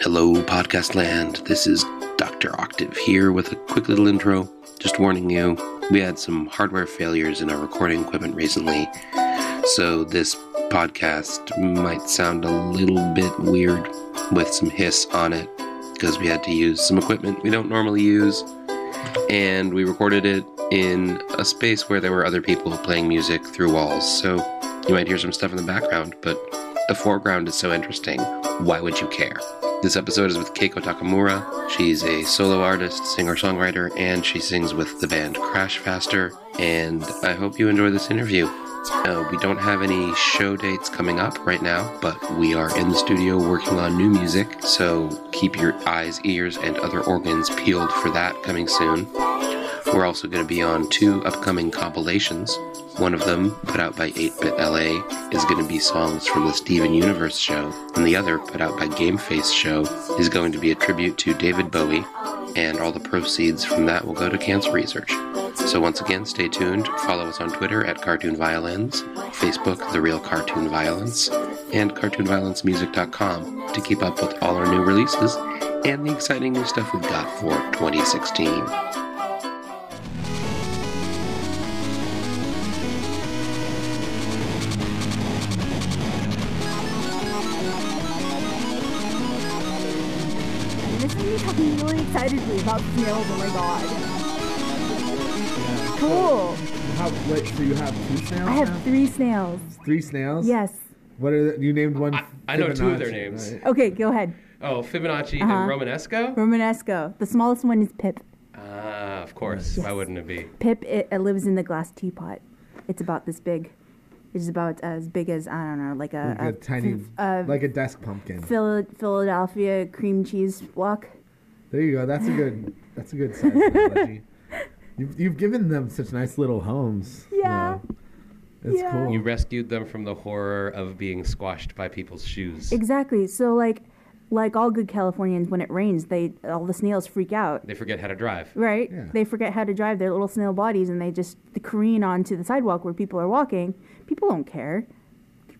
Hello, podcast land. This is Dr. Octave here with a quick little intro. Just warning you, we had some hardware failures in our recording equipment recently, so this podcast might sound a little bit weird with some hiss on it because we had to use some equipment we don't normally use, and we recorded it in a space where there were other people playing music through walls, so you might hear some stuff in the background, but the foreground is so interesting. Why would you care? This episode is with Keiko Takamura. She's a solo artist, singer songwriter, and she sings with the band Crash Faster. And I hope you enjoy this interview. Uh, we don't have any show dates coming up right now, but we are in the studio working on new music, so keep your eyes, ears, and other organs peeled for that coming soon. We're also going to be on two upcoming compilations. One of them, put out by 8-Bit LA, is going to be songs from the Steven Universe show, and the other, put out by Gameface show, is going to be a tribute to David Bowie, and all the proceeds from that will go to cancer research. So once again, stay tuned. Follow us on Twitter at Cartoon Violence, Facebook The Real Cartoon Violence, and CartoonViolenceMusic.com to keep up with all our new releases and the exciting new stuff we've got for 2016. Me really excitedly about snails. Oh my god. Cool. How, wait, so you have two snails? I have now? three snails. three snails. Yes. What are the, you named one? I- I know two of their names. right? Okay, go ahead. Oh, Fibonacci Uh-huh. and Romanesco? Romanesco. The smallest one is Pip. Ah, of course. Why wouldn't it be? Pip it, it lives in the glass teapot. It's about this big. It's about as big as I don't know, like a, Like a tiny, uh, like a desk pumpkin. Phila- Philadelphia cream cheese block. There you go. That's a good. That's a good size analogy. You've, you've given them such nice little homes. Yeah. though. It's Yeah. cool. You rescued them from the horror of being squashed by people's shoes. Exactly. So like, like all good Californians, when it rains, they all the snails freak out. They forget how to drive. Right? Yeah. They forget how to drive their little snail bodies and they just careen onto the sidewalk where people are walking. People don't care.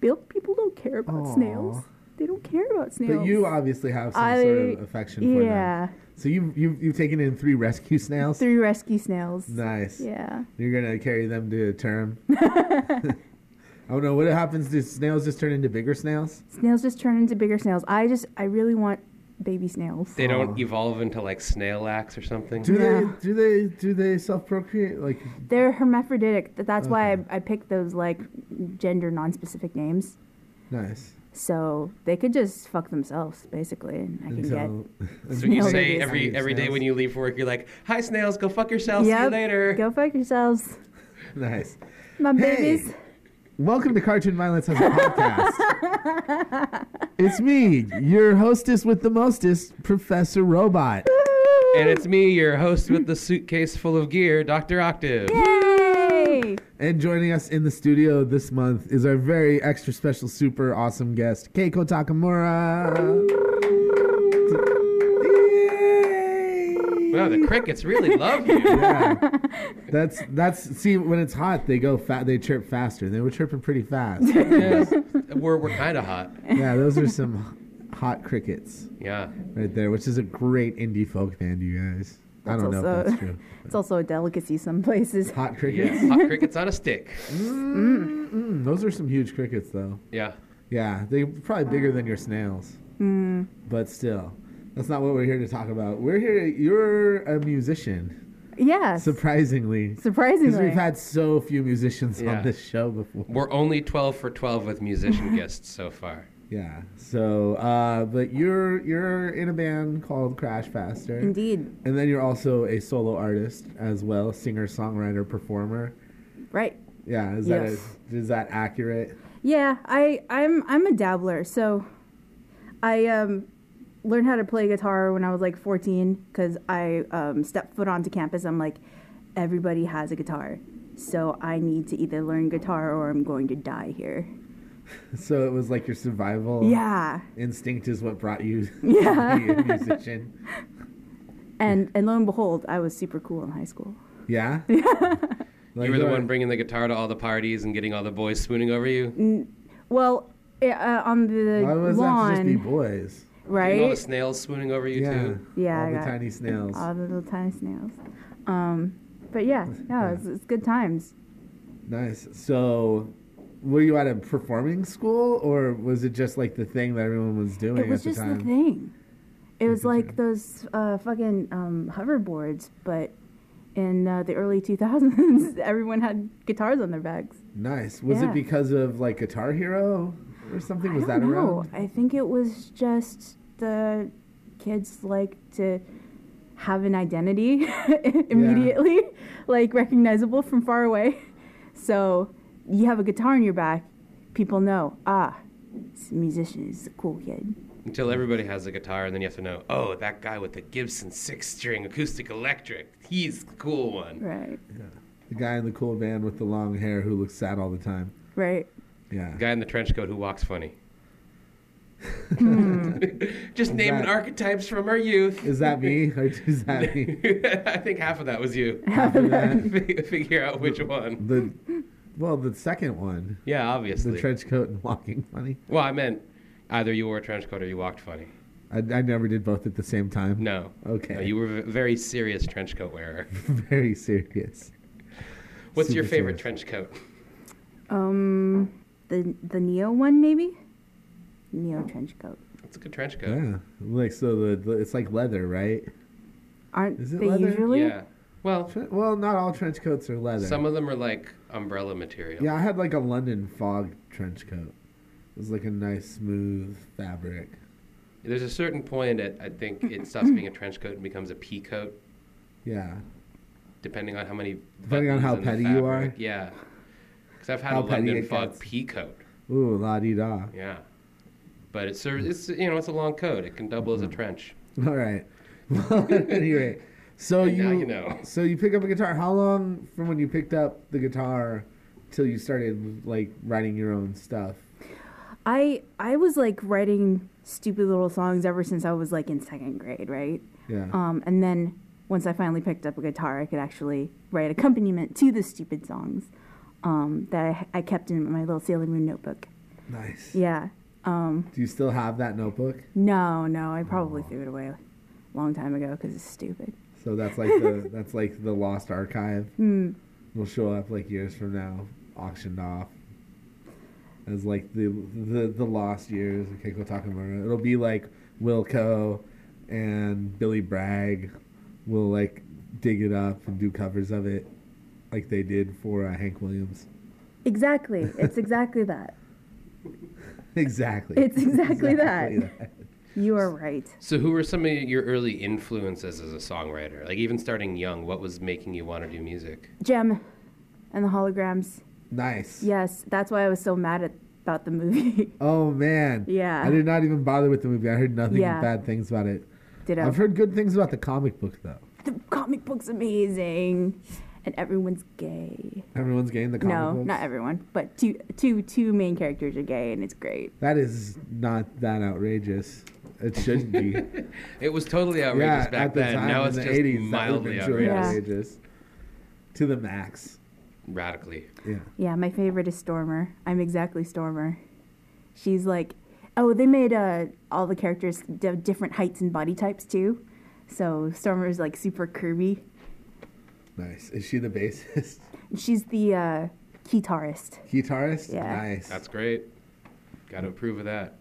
People, people don't care about Aw. snails. They don't care about snails. But you obviously have some I- sort of affection for them. yeah, So you you've, you've taken in three rescue snails. three rescue snails. Nice. Yeah. You're gonna carry them to term. oh no! What happens? Do snails just turn into bigger snails? Snails just turn into bigger snails. I just, I really want baby snails. They don't Aw. evolve into like snail axe or something. Do Yeah. they? Do they? Do they self procreate? Like They're hermaphroditic. Th- That's why I, I picked those like gender non-specific names. nice. So they could just fuck themselves, basically. and I can get. Until, So you say every every day when you leave work, you're like, "Hi snails, go fuck yourself. See you later." Go fuck yourselves, nice. my Hey. babies. Welcome to Cartoon Violence as a podcast. it's me, your hostess with the mostest, Professor Robot. And it's me, your host with the suitcase full of gear, Dr. Octave. Yay! And joining us in the studio this month is our very extra special, super awesome guest, Keiko Takamura. Wow, the crickets really love you. Yeah. That's that's see when it's hot they go fat they chirp faster. They were chirping pretty fast. Yes. We're we're kind of hot. yeah, those are some hot crickets Yeah. right there, which is a great indie folk band, you guys. I don't know if that's true. It's also a delicacy some places. Hot crickets. Yeah. Hot crickets on a stick. Mm, those are some huge crickets though. Yeah. Yeah, they're probably bigger than your snails. Mm. But still, that's not what we're here to talk about. We're here. You're a musician, Yes. surprisingly, Surprisingly. because we've had so few musicians Yeah. on this show before. We're only 12 for 12 with musician guests so far. Yeah. So, uh, but you're you're in a band called Crash Faster, Indeed. and then you're also a solo artist as well, singer, songwriter, performer. Right. Yeah. Is that Yes. a, is that accurate? Yeah, I I'm I'm a dabbler. So I um learned how to play guitar when I was like 14 cuz I um stepped foot onto campus. I'm like everybody has a guitar. So I need to either learn guitar or I'm going to die here. So it was like your survival Yeah. instinct is what brought you Yeah. to be a musician. And and lo and behold, I was super cool in high school. Yeah. Like you were the what? one bringing the guitar to all the parties and getting all the boys swooning over you. Well, eh, uh, on the Why was that just be lawn, boys? right? all the snails swooning over you yeah, too. Yeah, all I the got- tiny snails. All the little tiny snails. Um, but yeah, no, it's, it's good times. Nice. So, were you at a performing school, or was it just like the thing that everyone was doing It was the just time? the thing. It was like those uh, fucking um, hoverboards, but in uh, the early 2000s, everyone had guitars on their bags. Nice. Was Yeah. it because of like Guitar Hero or something? Was I that know. around? I think it was just the kids like to have an identity immediately, like recognizable from far away. So you have a guitar in your back, people know, ah, this musician is a cool kid. Until everybody has a guitar, and then you have to know, oh, that guy with the Gibson six-string acoustic electric, he's the cool one. Right, Yeah. The guy in the cool band with the long hair who looks sad all the time. right. Yeah. The guy in the trench coat who walks funny. Hmm. Just naming that- archetypes from our youth. Is that me or is that me? I think half of that was you. After that, Fig- Figure out which one. the well, the second one, Yeah, obviously. the trench coat and walking funny. well, I meant either you wore a trench coat or you walked funny. I, I never did both at the same time. No. Okay. No, you were a very serious trench coat wearer. Very serious. What's your favorite serious. trench coat? Um, the the Neo one maybe. Neo trench coat. It's a good trench coat. Yeah. Like so, the, the it's like leather, right? Aren't Is it they leather? usually? Yeah. Well, Tre- Well, not all trench coats are leather. some of them are like umbrella material. Yeah, I had like a London fog trench coat. It was like a nice smooth fabric. There's a certain point at I think it stops being a trench coat and becomes a pea coat, Yeah. depending on how many. Depending on how petty you are? Yeah. Because I've had How a London fog gets. pea coat. Ooh, la di da. Yeah. But it serves. It's you know it's a long coat. It can double as Mm-hmm. a trench. All right. Well, anyway, so you, Now you know. so you pick up a guitar. How long from when you picked up the guitar till you started like writing your own stuff? I I was like writing stupid little songs ever since I was like in second grade, right? Yeah. Um, and then once I finally picked up a guitar, I could actually write accompaniment to the stupid songs um, that I, I kept in my little Sailor Moon notebook. nice. Yeah. Um, Do you still have that notebook? no, no, I probably threw it away a long time ago because it's stupid. So that's like the that's like the lost archive. Hmm. Will show up like years from now, auctioned off as like the the the lost years of Keiko Takamura. It'll be like Wilco and Billy Bragg will like dig it up and do covers of it, like they did for uh, Hank Williams. Exactly. It's exactly that. Exactly. It's exactly that. that. You are right. So who were some of your early influences as a songwriter? Like even starting young, what was making you want to do music? Jem and the Holograms. Nice. Yes, that's why I was so mad at, about the movie. Oh man. Yeah. I did not even bother with the movie. I heard nothing Yeah. bad things about it. Ditto. I've heard good things about the comic book though. the comic book's amazing, and everyone's gay. Everyone's gay in the comic book. no, books. not everyone, but two two two main characters are gay, and it's great. That is not that outrageous. It shouldn't be. It was totally outrageous yeah, back at the then. time now in it's the just 80s, mildly that would have been outrageous. outrageous. To the max. Radically. Yeah. Yeah, my favorite is Stormer. I'm exactly Stormer. She's like, oh, they made uh, all the characters d- different heights and body types too. So Stormer is like super curvy. Nice. Is she the bassist? She's the uh, guitarist. Guitarist? Yeah. Nice. That's great. Got to approve of that.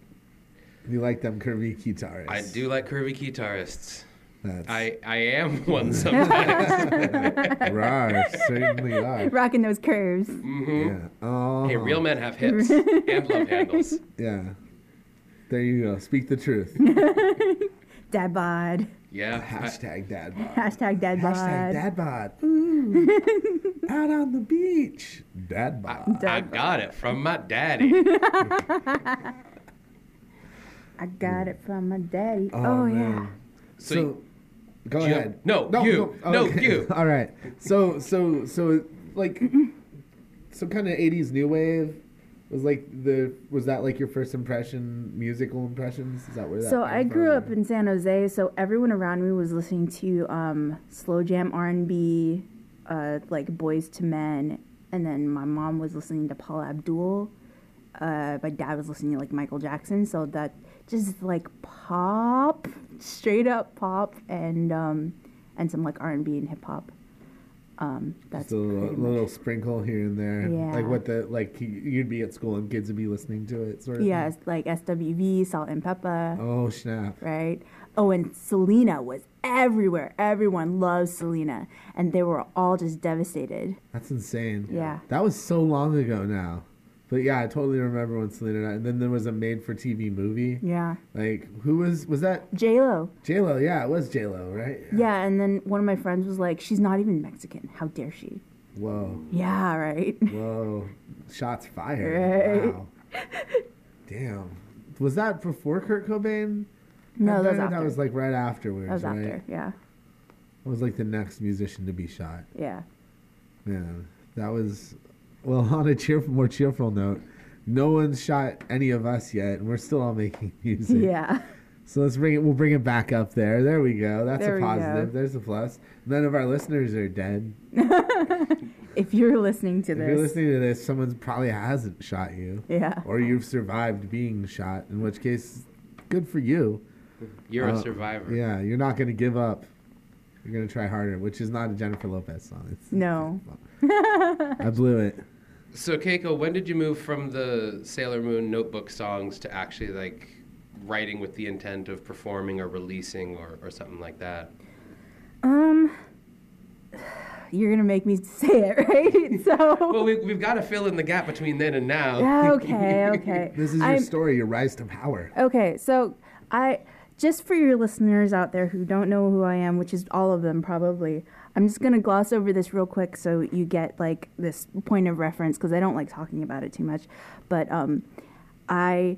You like them curvy guitarists. I do like curvy guitarists. That's I, I am one sometimes. Rar, certainly are. Rocking those curves. hmm Yeah. Oh. Hey, real men have hips and love handles. Yeah. There you go. Speak the truth. Dad bod. Yeah. Hashtag dad bod. Hashtag dad bod. Hashtag dad bod. Ooh. Out on the beach. Dad bod. I got it from my daddy. I got it from my daddy. Oh, Oh, yeah. So, So, go Jim- ahead. no, you. No, you. All right. So, so, so, like, so kind of '80s new wave was like the was that like your first impression, musical impressions? Is that where that? So came I grew from? up in San Jose, so everyone around me was listening to um, slow jam R and B, uh, like Boyz II Men, and then my mom was listening to Paula Abdul. Uh, my dad was listening to like Michael Jackson, so that just like pop, straight up pop, and um, and some like R and B and hip hop. Um, that's Just a little, little sprinkle here and there. Yeah. Like what the like you- you'd be at school and kids would be listening to it, sort of. yeah, like SWV, Salt-N-Pepa, Oh snap! right? Oh, and Selena was everywhere. Everyone loves Selena, and they were all just devastated. That's insane. Yeah. That was so long ago now. But yeah, I totally remember when Selena died. And then there was a made-for-TV movie. Yeah, Like who was was that? J Lo. J Lo. Yeah, it was J Lo, right? Yeah, and then one of my friends was like, "She's not even Mexican. How dare she?" Whoa, Yeah, right. whoa, shots fired. Right. Wow. Damn. Was that before Kurt Cobain? No, that was after. That was like right afterwards, That was right? after. Yeah, It was like the next musician to be shot. yeah. Yeah, that was. Well, on a cheerful, more cheerful note, no one's shot any of us yet, and we're still all making music. Yeah. So let's bring it. We'll bring it back up there. There we go. That's There a positive. There's a plus. None of our listeners are dead. If you're listening to If this, you're listening to this, someone probably hasn't shot you, yeah. or you've survived being shot. In which case, good for you. You're Uh, a survivor. Yeah, you're not going to give up. You're going to try harder, which is not a Jennifer Lopez song. It's, No. I blew it. So Keiko, when did you move from the Sailor Moon notebook songs to actually like writing with the intent of performing or releasing or, or something like that? Um, you're gonna make me say it, right? So. Well, we, we've got to fill in the gap between then and now. Yeah, okay, okay. This is your I'm- story, your rise to power. Okay, so I just for your listeners out there who don't know who I am, which is all of them probably, I'm just gonna gloss over this real quick so you get like this point of reference because I don't like talking about it too much. But um, I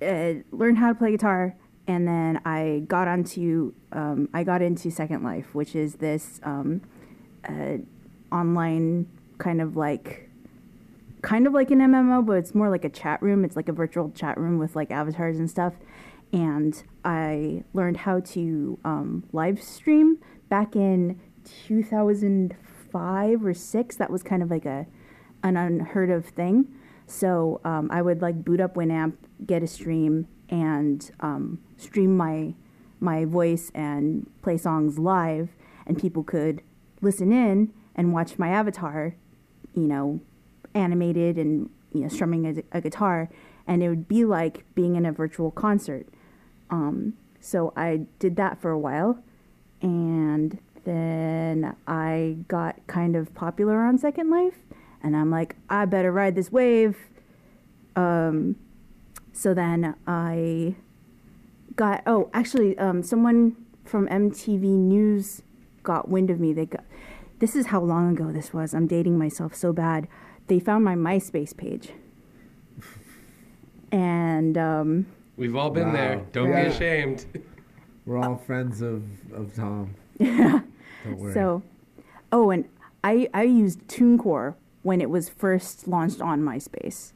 uh, learned how to play guitar, and then I got onto um, I got into Second Life, which is this um, uh, online kind of like kind of like an MMO, but it's more like a chat room. It's like a virtual chat room with like avatars and stuff. And I learned how to um, live stream back in 2005 or six. That was kind of like a an unheard of thing. So um, I would like boot up Winamp, get a stream, and um, stream my my voice and play songs live, and people could listen in and watch my avatar, you know, animated and you know strumming a, a guitar, and it would be like being in a virtual concert. Um, so I did that for a while, and then I got kind of popular on Second Life, and I'm like, I better ride this wave. Um, so then I got oh actually um, someone from MTV News got wind of me. They got this is how long ago this was. I'm dating myself so bad. They found my MySpace page, and um, We've all been there. Don't Yeah. be ashamed. We're all friends of, of Tom. Don't worry. So oh, and I I used TuneCore when it was first launched on MySpace.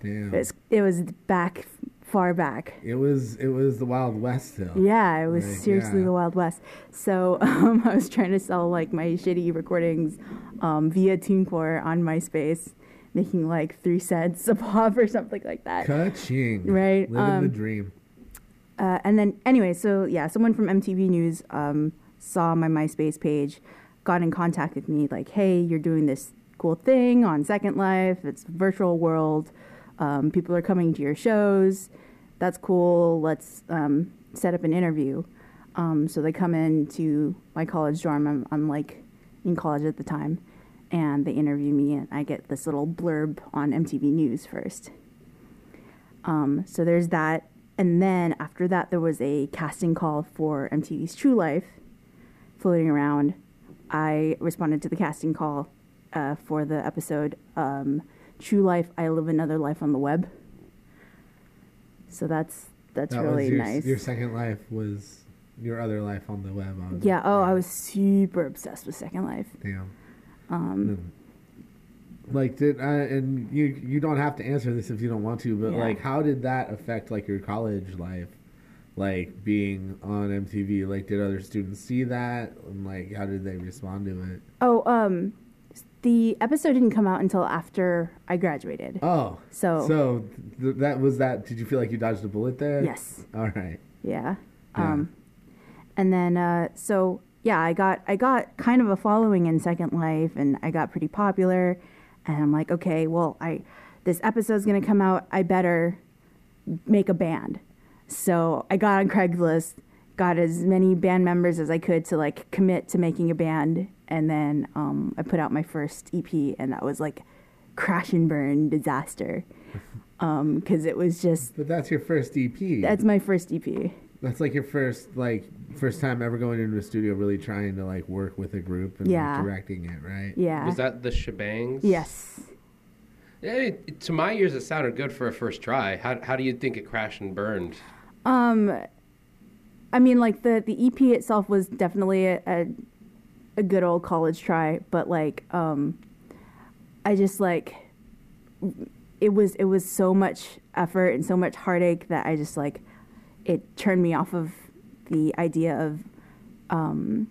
Damn. It was, it was back far back. It was it was the Wild West still. Yeah, it was seriously yeah. the Wild West. So um, I was trying to sell like my shitty recordings um, via TuneCore on MySpace, making like three cents a pop or something like that. Ka-ching. Right, Living the um, dream. Uh, and then anyway, so yeah, someone from MTV News um, saw my MySpace page, got in contact with me like, hey, you're doing this cool thing on Second Life. It's virtual world. Um, people are coming to your shows. That's cool. Let's um, set up an interview. Um, so they come in to my college dorm. I'm, I'm like in college at the time, and they interview me, and I get this little blurb on MTV News first. Um, so there's that. And then after that, there was a casting call for MTV's True Life floating around. I responded to the casting call uh, for the episode um, True Life, I Live Another Life on the Web. So that's that's That really your, nice. Your second life was your other life on the web. obviously. yeah, oh, I was super obsessed with Second Life. Damn. Um, Like did uh, and you you don't have to answer this if you don't want to, but Yeah. like how did that affect like your college life? Like being on MTV, like did other students see that and like how did they respond to it? Oh, um, the episode didn't come out until after I graduated. Oh, So- so th- that was that. Did you feel like you dodged a bullet there? Yes. All right. Yeah. Yeah. Um, and then uh, so yeah, I got I got kind of a following in Second Life, and I got pretty popular. And I'm like, okay, well, I this episode's gonna come out. I better make a band. So I got on Craigslist, got as many band members as I could to like commit to making a band, and then um, I put out my first EP, and that was like crash and burn disaster because it was just But that's your first EP. that's my first E EP. That's like your first like first time ever going into a studio, really trying to like work with a group and like, directing it, right? Yeah. Was that the shebangs? Yes. It, to my ears, it sounded good for a first try. How, how do you think it crashed and burned? Um, I mean, like the the EP itself was definitely a, a a good old college try, but like, um, I just like it was it was so much effort and so much heartache that I just like it turned me off of the idea of um,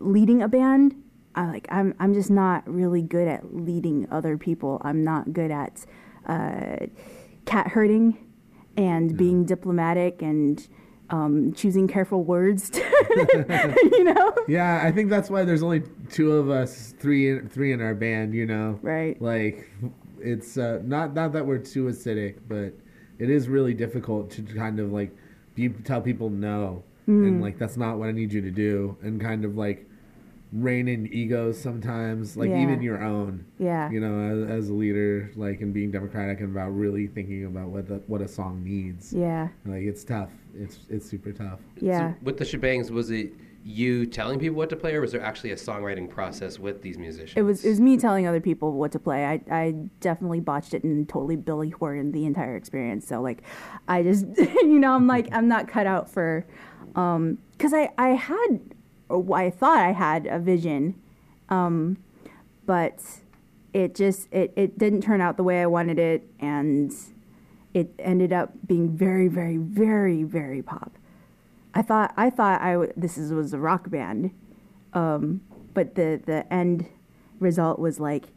leading a band. I like I'm I'm just not really good at leading other people. I'm not good at uh, cat herding and being diplomatic and um, choosing careful words. you know, Yeah, I think that's why there's only two of us, three in, three in our band. You know, right? like it's uh, not not that we're too acidic, but it is really difficult to kind of like be, tell people no, Mm. and like that's not what I need you to do, and kind of like rein in egos sometimes, like Yeah. even your own. Yeah. You know, as, as a leader, like and being democratic and about really thinking about what the, what a song needs. Yeah. Like it's tough. It's it's super tough. Yeah. So with the shebangs, was it you telling people what to play, or was there actually a songwriting process with these musicians? It was it was me telling other people what to play. I I definitely botched it and totally Billy Horton the entire experience. So like, I just you know I'm like I'm not cut out for, um, because I I had, or I thought I had a vision, um, but it just it it didn't turn out the way I wanted it, and it ended up being very very very very pop. I thought I thought I w- this is, was a rock band, um, but the the end result was like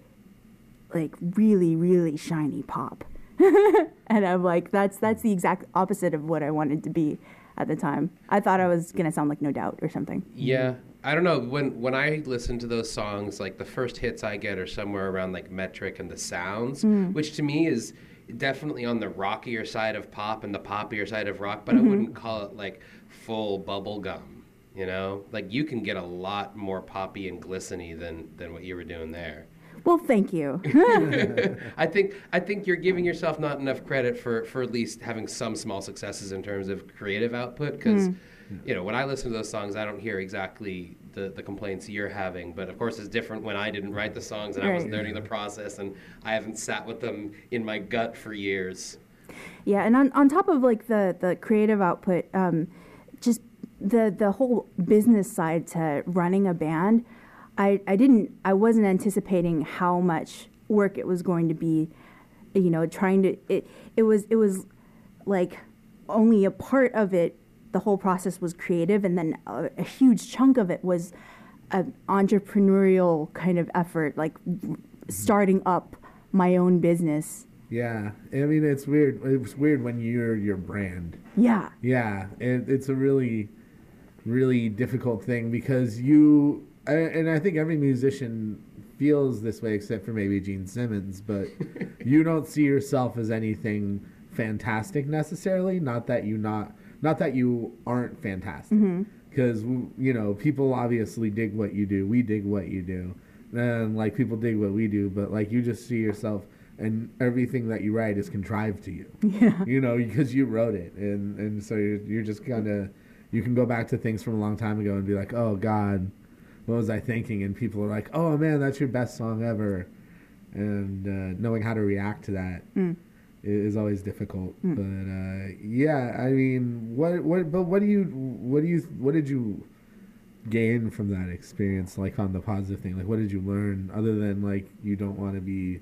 like really really shiny pop, and I'm like that's that's the exact opposite of what I wanted to be at the time. I thought I was gonna sound like No Doubt or something. Yeah, I don't know. When when I listen to those songs, like the first hits I get are somewhere around like metric and the sounds, hmm. which to me is definitely on the rockier side of pop and the poppier side of rock, but I mm-hmm. wouldn't call it like full bubble gum. You know, like you can get a lot more poppy and glisteny than than what you were doing there. Well, thank you. I think I think you're giving yourself not enough credit for for at least having some small successes in terms of creative output because you know when I listen to those songs I don't hear exactly the the complaints you're having but of course it's different when I didn't write the songs and I was Right. learning the process and I haven't sat with them in my gut for years. Yeah, and on, on top of like the the creative output, um, just the the whole business side to running a band, I I didn't I wasn't anticipating how much work it was going to be, you know, trying to it it was it was like only a part of it. The whole process was creative, and then a, a huge chunk of it was an entrepreneurial kind of effort, like starting up my own business. Yeah, I mean it's weird. It's weird when you're your brand. Yeah. Yeah, it, it's a really, really difficult thing because you, I- and I think every musician feels this way except for maybe Gene Simmons, but you don't see yourself as anything fantastic necessarily. Not that you not, not that you aren't fantastic, mm-hmm. because you know people obviously dig what you do. We dig what you do, and like people dig what we do, but like you just see yourself. And everything that you write is contrived to you Yeah. you know, because you wrote it, and and so you're, you're just kind of you can go back to things from a long time ago and be like, oh God, what was I thinking? And people are like, oh man, that's your best song ever, and uh, knowing how to react to that i- is always difficult. But uh, yeah, I mean, what what but what do you what do you what did you gain from that experience? Like on the positive thing, like what did you learn other than like you don't want to be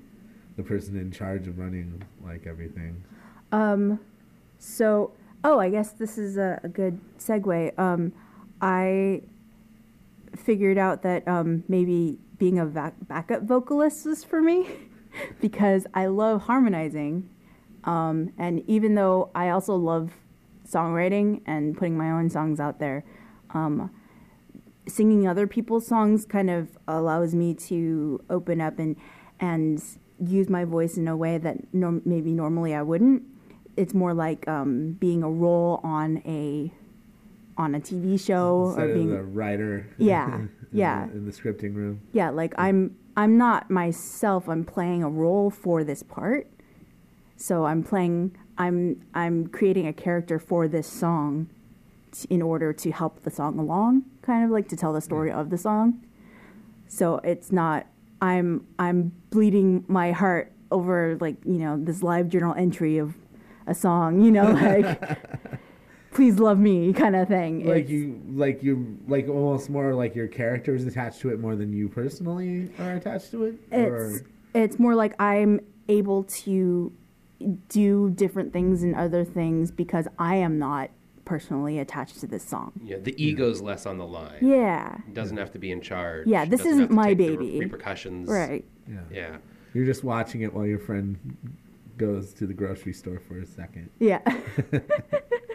the person in charge of running like everything. Um, so, oh, I guess this is a, a good segue. Um, I figured out that um, maybe being a backup vocalist was for me because I love harmonizing. Um, and even though I also love songwriting and putting my own songs out there, um, singing other people's songs kind of allows me to open up and and use my voice in a way that norm- maybe normally I wouldn't. It's more like um, being a role on a on a TV show Instead or being the writer. Yeah, in yeah. The, in the scripting room. yeah like i'm i'm not myself i'm playing a role for this part so i'm playing i'm i'm creating a character for this song t- in order to help the song along kind of like to tell the story of the song so it's not i'm i'm bleeding my heart over like you know this live journal entry of a song you know like please love me kind of thing Like It's- you, like you, like almost more like your character is attached to it more than you personally are attached to it. It's it's more like I'm able to do different things and other things because I am not personally attached to this song. Yeah, the ego's less on the line. Yeah. It doesn't have to be in charge. Yeah, this doesn't isn't have to my take the baby. repercussions. Right. yeah. Yeah. You're just watching it while your friend goes to the grocery store for a second. Yeah.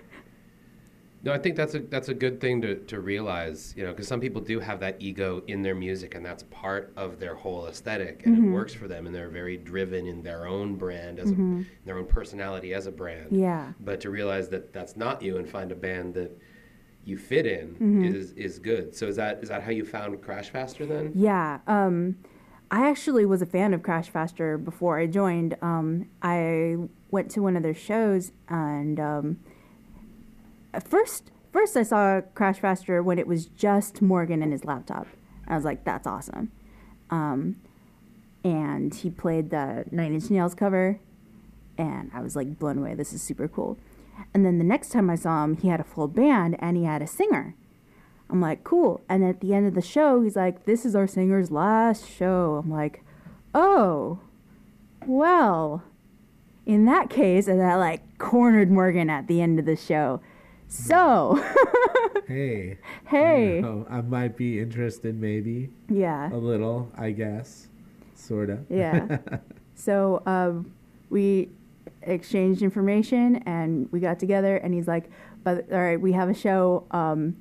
No, I think that's a that's a good thing to, to realize, you know, because some people do have that ego in their music, and that's part of their whole aesthetic, and Mm-hmm. it works for them, and they're very driven in their own brand as a, their own personality as a brand. Mm-hmm. Yeah. But to realize that that's not you, and find a band that you fit in Mm-hmm. is is good. So is that is that how you found Crash Faster then? Yeah. Um, I actually was a fan of Crash Faster before I joined. Um, I went to one of their shows and um, at first, first I saw Crash Faster when it was just Morgan and his laptop. I was like, that's awesome. Um, and he played the Nine Inch Nails cover, and I was like blown away. This is super cool. And then the next time I saw him, he had a full band and he had a singer. I'm like, cool. And at the end of the show, he's like, this is our singer's last show. I'm like, oh, well, in that case, and I like cornered Morgan at the end of the show. So, Hey. hey, you know, I might be interested, maybe yeah, a little, I guess, sorta. yeah. So um, we exchanged information and we got together. And he's like, "But all right, we have a show um,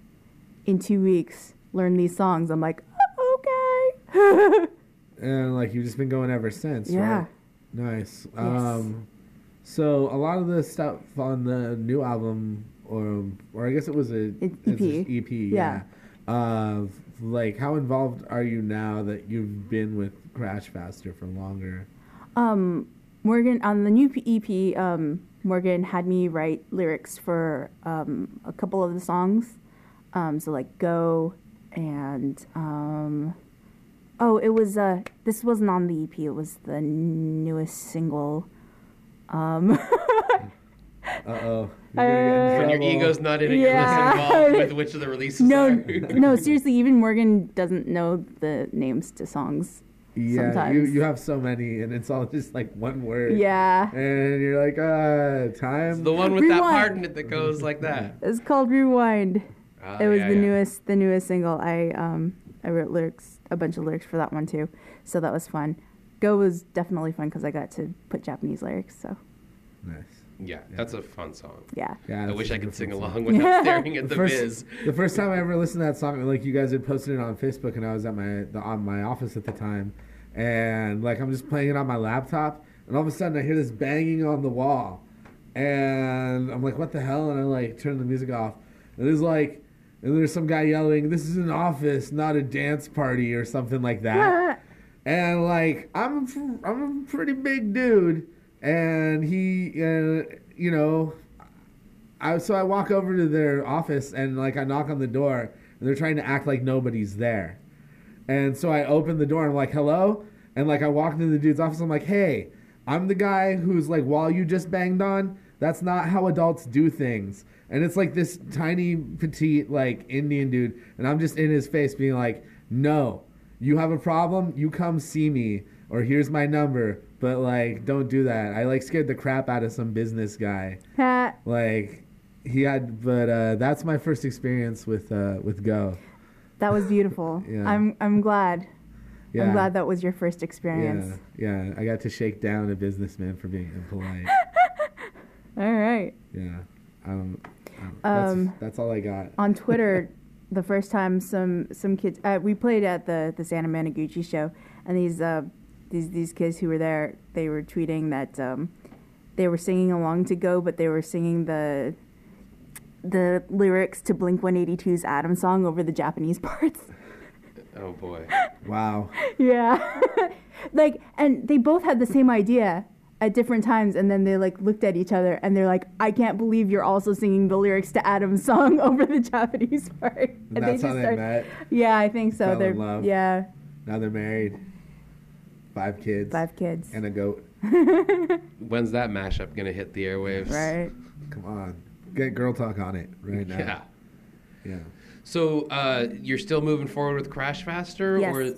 in two weeks. Learn these songs." I'm like, "Okay." And like you've just been going ever since, Yeah. right? Nice. Um, so a lot of the stuff on the new album, or or I guess it was a It's it's EP. EP, yeah. Yeah. Uh, like how involved are you now that you've been with Crash Faster for longer? Um, Morgan on the new EP. Um, Morgan had me write lyrics for um, a couple of the songs. Um, so like "Go" and um, oh, it was uh, this wasn't on the EP. It was the newest single. Um, Uh oh. When your ego's not in it, you're less Yeah. involved with which of the releases no, are. no, seriously. Even Morgan doesn't know the names to songs. Yeah, you, sometimes. you have so many, and it's all just like one word. Yeah, And you're like, uh, time. the one with that part in it that goes like that. it's called Rewind. Ah, it was yeah, the yeah. newest the newest single i um i wrote lyrics a bunch of lyrics for that one too so that was fun go was definitely fun because i got to put japanese lyrics so nice. Yeah, that's a fun song. yeah Yeah, I wish I could sing along without staring at the, first, biz. The first time I ever listened to that song, like you guys had posted it on Facebook, and I was at my the, on my office at the time, and like I'm just playing it on my laptop, and all of a sudden I hear this banging on the wall, and I'm like, what the hell? And I like turn the music off, and there's like, and there's some guy yelling, "This is an office, not a dance party," or something like that. and like I'm a, I'm a pretty big dude, and he, uh, you know, I so I walk over to their office and like I knock on the door, and they're trying to act like nobody's there, and so I open the door and I'm like, "Hello," and like I walk into the dude's office, I'm like, "Hey, I'm the guy who's like, while you just banged on, that's not how adults do things." And it's like this tiny, petite, like Indian dude, and I'm just in his face being like, "No, you have a problem, you come see me, or here's my number." But like, don't do that. I like scared the crap out of some business guy. Like, he had, but uh, that's my first experience with uh, with Go. that was beautiful Yeah. i'm i'm glad Yeah. I'm glad that was your first experience. Yeah, yeah. I got to shake down a businessman for being impolite. All right. yeah. Um, um, that's, Um, that's all I got. on Twitter the first time some some kids uh, we played at the the Santa Managuchi show and these uh these these kids who were there they were tweeting that um they were singing along to go but they were singing the the lyrics to Blink 182's Adam song over the Japanese parts. Oh boy. Wow. yeah. like and they both had the same idea at different times and then they like looked at each other and they're like I can't believe you're also singing the lyrics to Adam's song over the Japanese part. And And that's how they started- met. Yeah, I think so. Fell They're love. yeah, Now they're married. Five kids. five kids. And a goat. When's that mashup gonna hit the airwaves? Right. Come on. Get girl talk on it right now. Yeah. Yeah. So uh, you're still moving forward with Crash Faster, Yes. or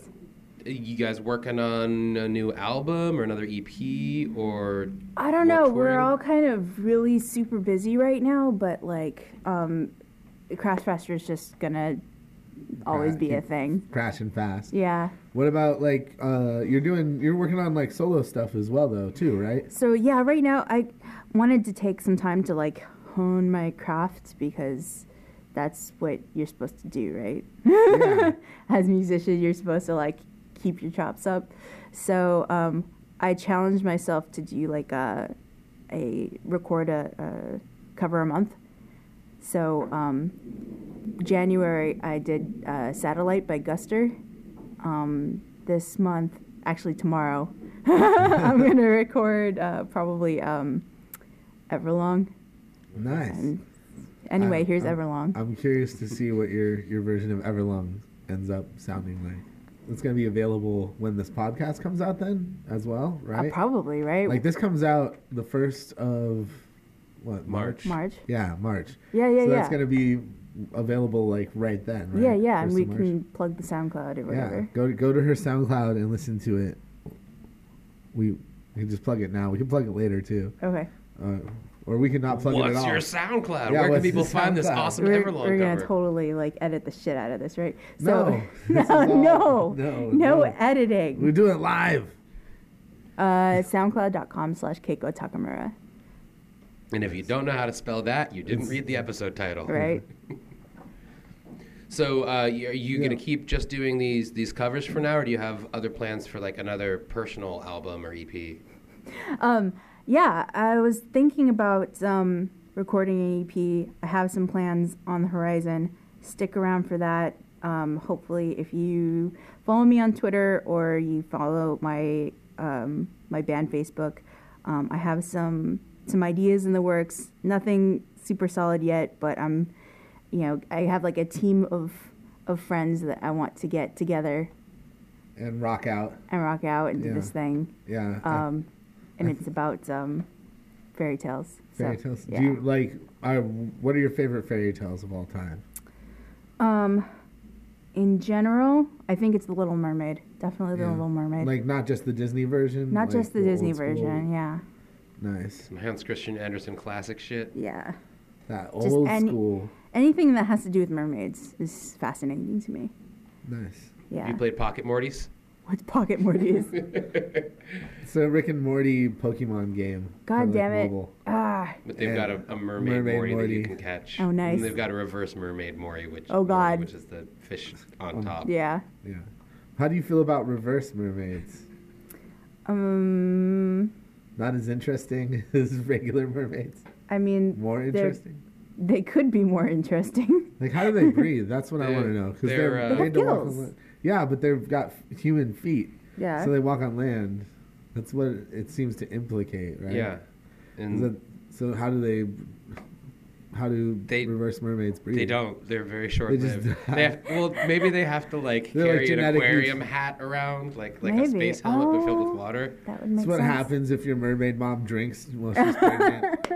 you guys working on a new album or another EP, or I don't More know. We're all kind of really super busy right now, but like, um, Crash Faster is just gonna always be a thing. Crashing fast. Yeah. What about like uh you're doing you're working on like solo stuff as well though too, right? So yeah, right now I wanted to take some time to like hone my craft because that's what you're supposed to do, right? Yeah. As a musician, you're supposed to like keep your chops up. So um, I challenged myself to do like a, a record a, a cover a month. So um, January I did uh, Satellite by Guster. Um, this month, actually tomorrow, I'm gonna record uh, probably um, Everlong. Nice. And anyway, I'm- here's I'm- Everlong. I'm curious to see what your your version of Everlong ends up sounding like. It's gonna be available when this podcast comes out then as well, Uh, right? probably right. Like this comes out the first of what March. March. Yeah, March. Yeah, yeah, so yeah. that's gonna be available like right then, right? Yeah, yeah, and we March. can plug the SoundCloud or Yeah, go to, go to her SoundCloud and listen to it. We we can just plug it now. We can plug it later too, Okay. uh, or we can not plug it at all. what's your SoundCloud? Yeah, Where can people the find this awesome We're, Everlong we're gonna cover? totally like edit the shit out of this, right? No, this no, all- no, no, no no. editing. we do it live. Uh, SoundCloud.com slash Keiko Takamura. And if you don't know how to spell that, you didn't read the episode title. Right. So, uh, are you Yeah. gonna keep just doing these these covers for now, or do you have other plans for like another personal album or EP? Um, yeah, I was thinking about um, recording an EP. I have some plans on the horizon. Stick around for that. Um, hopefully, if you follow me on Twitter or you follow my um, my band Facebook, um, I have some some ideas in the works. Nothing super solid yet, but I'm, you know, I have like a team of of friends that I want to get together and rock out. and rock out and do Yeah. this thing. Yeah. Um, and it's about um, fairy tales. fairy so, tales. Yeah. Do you like? Uh, what are your favorite fairy tales of all time? um, in general, I think it's The Little Mermaid. Definitely The Yeah. Little Mermaid. Like not just the Disney version. Not like just the Disney old school- version. Yeah. Nice. Some Hans Christian Andersen classic shit. Yeah. That Just old any- school. Anything that has to do with mermaids is fascinating to me. Nice. Yeah. You played Pocket Mortys. What's Pocket Morty's? It's a Rick and Morty Pokemon game. God for, like, damn it. mobile. ah. But they've Yeah. got a, a mermaid, Mermaid Morty, that you can catch. Oh, nice. And they've got a reverse mermaid Morty, which Oh, Morty, God. which is the fish on top. Yeah. Yeah. How do you feel about reverse mermaids? Um. Not as interesting as regular mermaids. I mean, More interesting. they could be more interesting. Like how do they breathe? That's what I want to know because they're, they're, uh, They have to walk on gills. land. Yeah, but they've got human feet, yeah. so they walk on land. That's what it seems to implicate, right? Yeah. And that, so how do they? How do They- reverse mermaids breathe? they don't. They're very short lived. They have, well, maybe they have to like They're, like, carry an genetically- aquarium hat around, like like a space helmet but filled Oh. with water. that would make That's what sense. happens if your mermaid mom drinks while she's pregnant.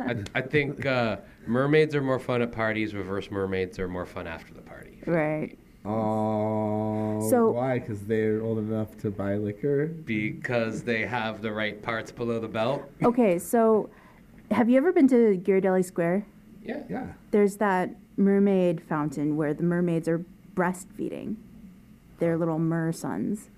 I, I think uh, mermaids are more fun at parties. Reverse mermaids are more fun after the party. Right. Oh, So- why? Because they're old enough to buy liquor. Because they have the right parts below the belt. Okay, so have you ever been to Ghirardelli Square? Yeah. Yeah. There's that mermaid fountain where the mermaids are breastfeeding. their little mer sons.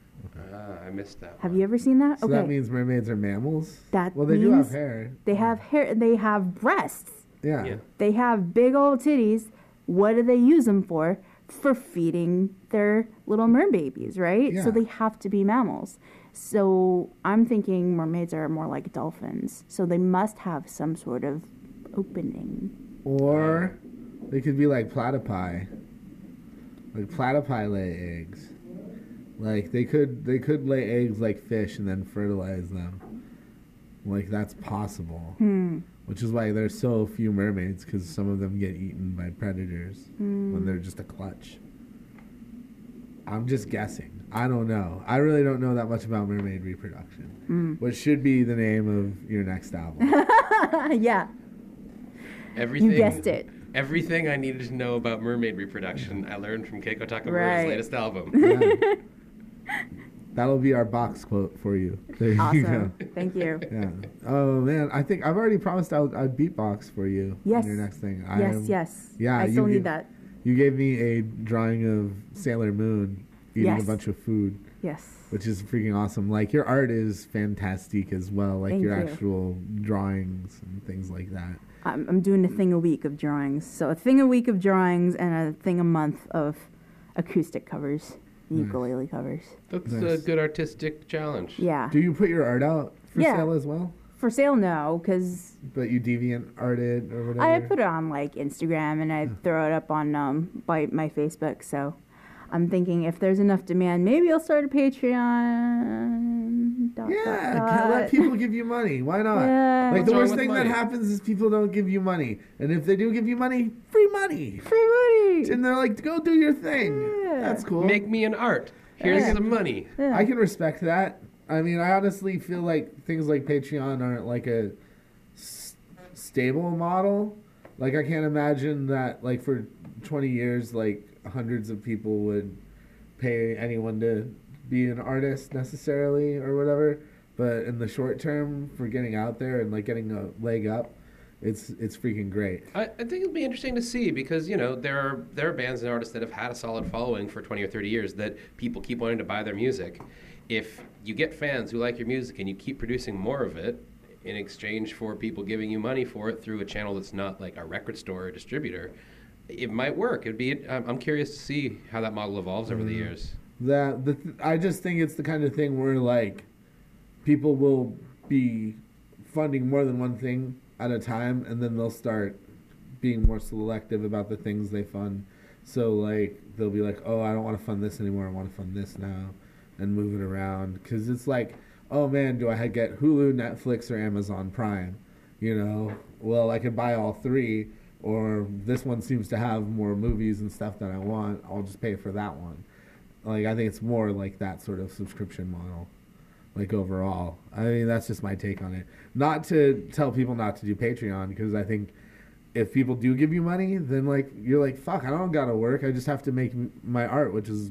Ah, I missed that. Have one. you ever seen that? So that means mermaids are mammals. That well, they do have hair. they have hair. They have breasts. Yeah. Yeah. They have big old titties. What do they use them for? For feeding their little mer babies, right? Yeah. So they have to be mammals. So I'm thinking mermaids are more like dolphins. So they must have some sort of opening. Or they could be like platypi. Like platypi lay eggs. Like they could they could lay eggs like fish and then fertilize them. Like that's possible. Hmm. Which is why there's so few mermaids because some of them get eaten by predators when they're just a clutch. I'm just guessing. I don't know. I really don't know that much about mermaid reproduction. Mm. What should be the name of your next album? yeah, Everything. you guessed it. Everything I needed to know about mermaid reproduction, I learned from Keiko Takamura's Right. latest album. Yeah. That'll be our box quote for you. There you go. Awesome. Thank you. Yeah. Oh man, I think I've already promised I'll, I'd beatbox for you. Yes. Your next thing. Yes, am- yes. yeah, I still get- need that. You gave me a drawing of Sailor Moon eating Yes. a bunch of food, Yes. which is freaking awesome. Like your art is fantastic as well. Like Thank your you. actual drawings and things like that. I'm, I'm doing a thing a week of drawings. So a thing a week of drawings and a thing a month of acoustic covers, Nice. ukulele covers. That's Nice. a good artistic challenge. Yeah. Do you put your art out for Yeah. sale as well? For sale, no, because But you deviant art it or whatever. I put it on like Instagram and I throw it up on um by my Facebook. So I'm thinking if there's enough demand, maybe I'll start a Patreon. Dot, Yeah, dot, can let people give you money. Why not? Yeah. Like What's the worst with thing that happens is people don't give you money, and if they do give you money, free money, Free money. and they're like, "Go do your thing." Yeah. That's cool. Make me an art. Here's Yeah. some money. Yeah. I can respect that. I mean, I honestly feel like things like Patreon aren't like a s- stable model. Like I can't imagine that like for 20 years like hundreds of people would pay anyone to be an artist necessarily or whatever. But in the short term for getting out there and like getting a leg up, it's it's freaking great. I, I think it'll be interesting to see because you know there are there are bands and artists that have had a solid following for 20 or 30 years that people keep wanting to buy their music. If you get fans who like your music and you keep producing more of it in exchange for people giving you money for it through a channel that's not like a record store or distributor, it might work. It'd be I'm curious to see how that model evolves over the mm. years. That the th- I just think it's the kind of thing where like people will be funding more than one thing at a time, and then they'll start being more selective about the things they fund. So like they'll be like, oh, I don't want to fund this anymore. I want to fund this now, and move it around because it's like, oh man, do I get Hulu, Netflix, or Amazon Prime? You know, well I could buy all three. Or this one seems to have more movies and stuff that I want. I'll just pay for that one like I think it's more like that sort of subscription model, like overall. I mean, that's just my take on it. Not to tell people not to do Patreon because I think if people do give you money, then like you're like fuck, I don't gotta work. I just have to make my art, which is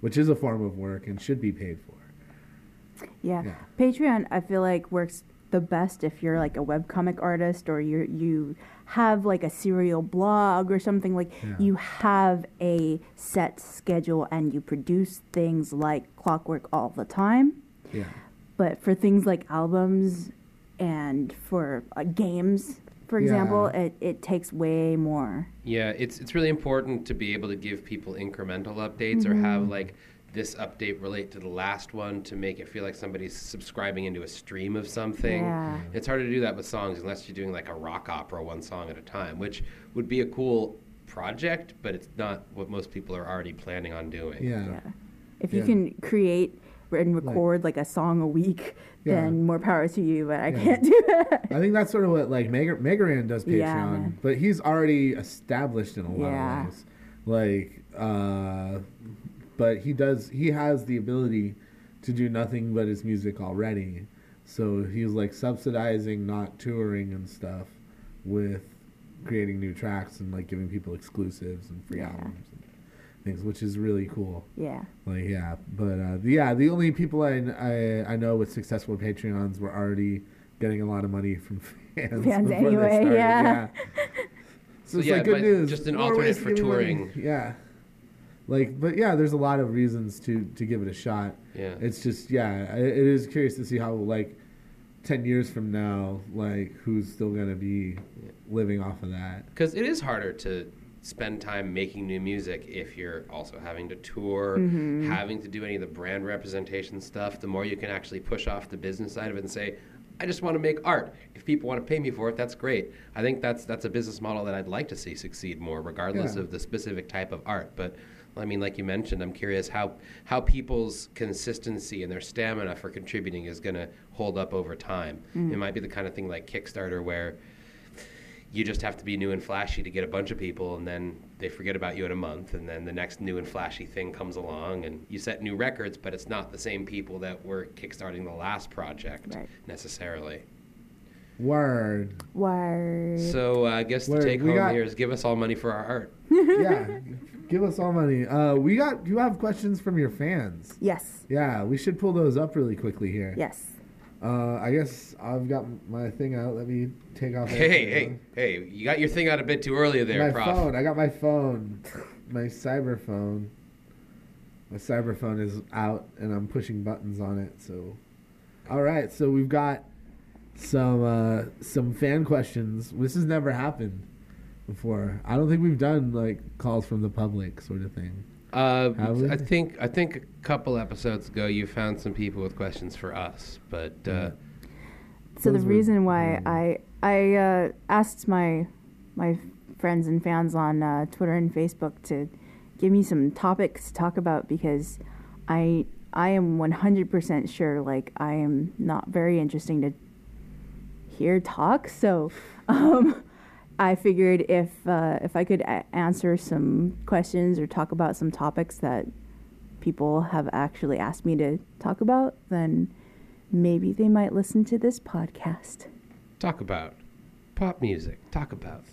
which is a form of work and should be paid for. Yeah. Yeah. Patreon, I feel like works the best if you're like a webcomic artist or you you have like a serial blog or something like Yeah. you have a set schedule and you produce things like clockwork all the time. Yeah, But for things like albums and for uh, games, for example, Yeah. it, it takes way more. Yeah, it's it's really important to be able to give people incremental updates or have like this update relate to the last one to make it feel like somebody's subscribing into a stream of something. Yeah. It's hard to do that with songs unless you're doing like a rock opera one song at a time, which would be a cool project, but it's not what most people are already planning on doing. yeah, Yeah. If you Yeah. can create and record like a song a week, Yeah. then more power to you, but I Yeah. can't do that. I think that's sort of what like Meg- Mega Ran does Patreon, Yeah, but he's already established in a lot Yeah. of ways. Like, uh, but he does he has the ability to do nothing but his music already. So he's like subsidizing not touring and stuff with creating new tracks and like giving people exclusives and free Yeah. albums and things, which is really cool. Yeah. Like yeah, but uh, yeah, the only people I, I I know with successful Patreons were already getting a lot of money from fans. Fans anyway, started, yeah. So, So it's yeah, like good news. just an More alternate for give me money. touring. Yeah. Like, but yeah, there's a lot of reasons to to give it a shot. Yeah. It's just yeah, I- it is curious to see how like ten years from now, like who's still gonna be living off of that. Because it is harder to spend time making new music if you're also having to tour, mm-hmm. having to do any of the brand representation stuff. The more you can actually push off the business side of it and say, I just want to make art. If people want to pay me for it, that's great. I think that's that's a business model that I'd like to see succeed more, regardless Yeah. of the specific type of art. But I mean, like you mentioned, I'm curious how how people's consistency and their stamina for contributing is going to hold up over time. It might be the kind of thing like Kickstarter where you just have to be new and flashy to get a bunch of people and then they forget about you in a month and then the next new and flashy thing comes along and you set new records but it's not the same people that were kickstarting the last project Right. necessarily Word. Word. so uh, i guess the take We home got- here is give us all money for our art yeah, give us all money. Uh, we got you have questions from your fans. yes. Yeah, we should pull those up really quickly here. Yes. Uh, I guess I've got my thing out. Let me take off. hey hey hey you got your thing out a bit too early there my prof phone. I got my phone. My cyber phone. My cyber phone is out, and I'm pushing buttons on it. So, all right. So we've got some uh, some fan questions. This has never happened before. I don't think we've done like calls from the public sort of thing. uh, I think I think a couple episodes ago you found some people with questions for us, but uh, So the Those were- reason why. I I uh, asked my my friends and fans on uh, Twitter and Facebook to give me some topics to talk about because I I am 100% sure like I am not very interesting to hear talk. So um, I figured if uh, if I could a- answer some questions or talk about some topics that people have actually asked me to talk about, then maybe they might listen to this podcast. talk about pop music. Talk about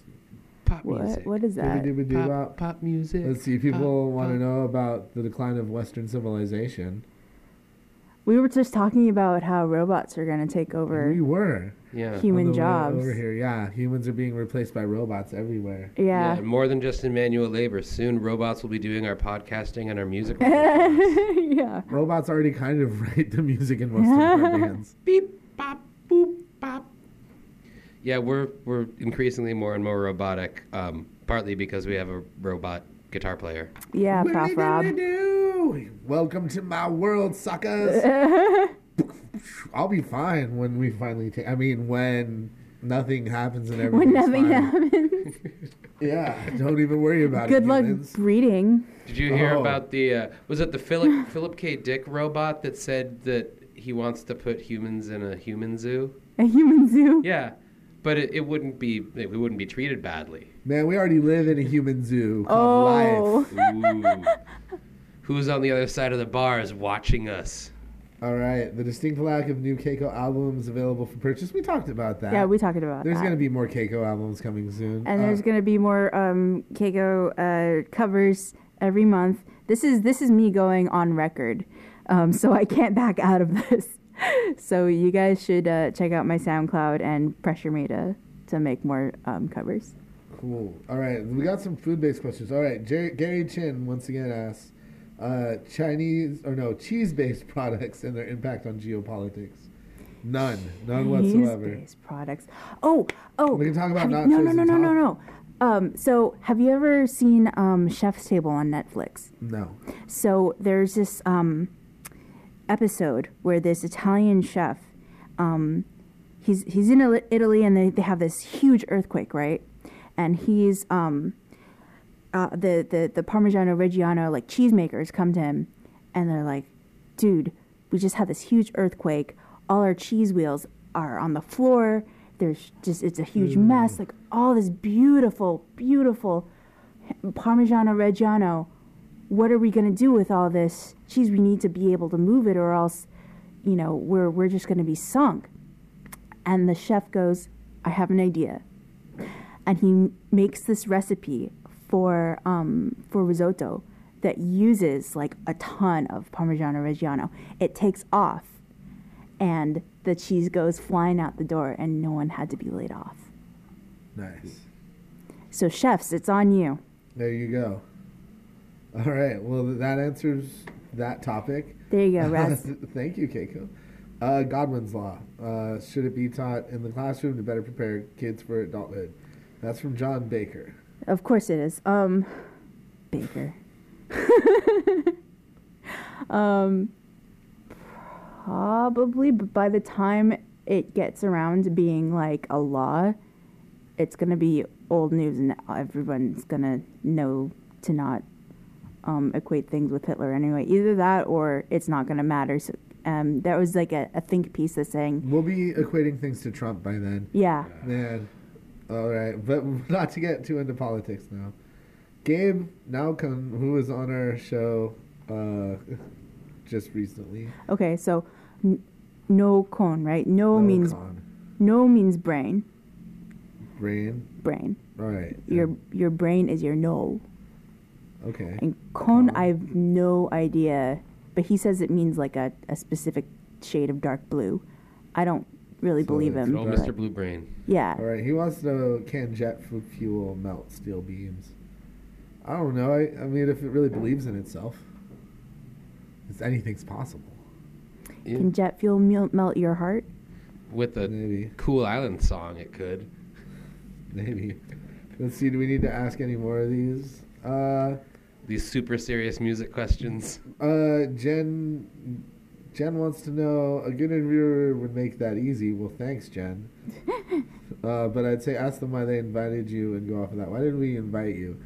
pop What music. what is that? Dibba-dibba-dibba. Pop, pop music. Let's see. People want to know about the decline of Western civilization. We were just talking about how robots are going to take over. We were Yeah. Human on the way jobs. over here. Yeah, humans are being replaced by robots everywhere. Yeah. More than just in manual labor. Soon robots will be doing our podcasting and our music. Yeah. Robots already kind of write the music in most of our bands. Beep, bop, boop, bop. Yeah, we're we're increasingly more and more robotic. Um, partly because we have a robot guitar player. Yeah, Prof Rob. Welcome to my world, suckers. I'll be fine when we finally take. I mean, when nothing happens and everything. When nothing fine. happens. Yeah, don't even worry about Good it. Good luck humans. breeding. Did you hear Oh. about the uh, was it the Philip Philip K. Dick robot that said that he wants to put humans in a human zoo? A human zoo. Yeah, but it, it wouldn't be it wouldn't be treated badly. Man, we already live in a human zoo called Oh. life. Ooh. Who's on the other side of the bars watching us? All right, the distinct lack of new Keiko albums available for purchase. We talked about that. Yeah, we talked about There's that. There's going to be more Keiko albums coming soon. and Uh, there's going to be more um, Keiko uh, covers every month. This is this is me going on record, um, so I can't back out of this. so you guys should uh, check out my SoundCloud and pressure me to to make more um, covers. Cool. All right, we got some food-based questions. All right, Jerry, Gary Chin once again asks, uh, Chinese or no cheese-based products and their impact on geopolitics. None, none whatsoever. Cheese-based products. Oh, oh. We can talk about nachos no, no, no, no, no, no. Um, so have you ever seen um, Chef's Table on Netflix? No. So there's this um, episode where this Italian chef, um, he's he's in Italy- Italy and they, they have this huge earthquake, right? And he's um, uh, the the the Parmigiano Reggiano like cheesemakers come to him, and they're like, "Dude, we just had this huge earthquake. All our cheese wheels are on the floor. There's just it's a huge mess. Like all this beautiful, beautiful Parmigiano Reggiano. What are we gonna do with all this cheese? We need to be able to move it, or else, you know, we're we're just gonna be sunk." And the chef goes, "I have an idea." and he makes this recipe for um, for risotto that uses like a ton of Parmigiano Reggiano. It takes off, and the cheese goes flying out the door, and no one had to be laid off. Nice. So chefs, it's on you. There you go. All right. Well, that answers that topic. There you go, Raz. Thank you, Keiko. Uh, Godwin's Law. Uh, should it be taught in the classroom to better prepare kids for adulthood? That's from John Baker. Of course it is. Um, Baker. um, probably, but by the time it gets around to being like a law, it's gonna be old news, and everyone's gonna know to not um, equate things with Hitler anyway. Either that, or it's not gonna matter. So, um, there was like a, a think piece that's saying, We'll be equating things to Trump by then. yeah, Man. All right. But not to get too into politics now. Gabe Nowcomb, who was on our show uh, just recently. okay, so n- no con, right? No, means Nocon. no means brain, Brain. brain. All right. Your your brain is your no. Okay. And con, Oh. I have no idea, but he says it means like a, a specific shade of dark blue. I don't really So believe it's him. Good old Right. Mr. Blue Brain. Yeah. All right. He wants to know can jet fuel melt steel beams? I don't know. I, I mean, if it really believes in itself, it's anything's possible. Yeah. Can jet fuel melt your heart? With the Maybe. Cool Island song, it could. Maybe. Let's see. Do we need to ask any more of these? Uh, These super serious music questions. uh, Jen. Jen wants to know a good interviewer would make that easy. Well, thanks, Jen. uh, but I'd say ask them why they invited you and go off of that. Why did we invite you?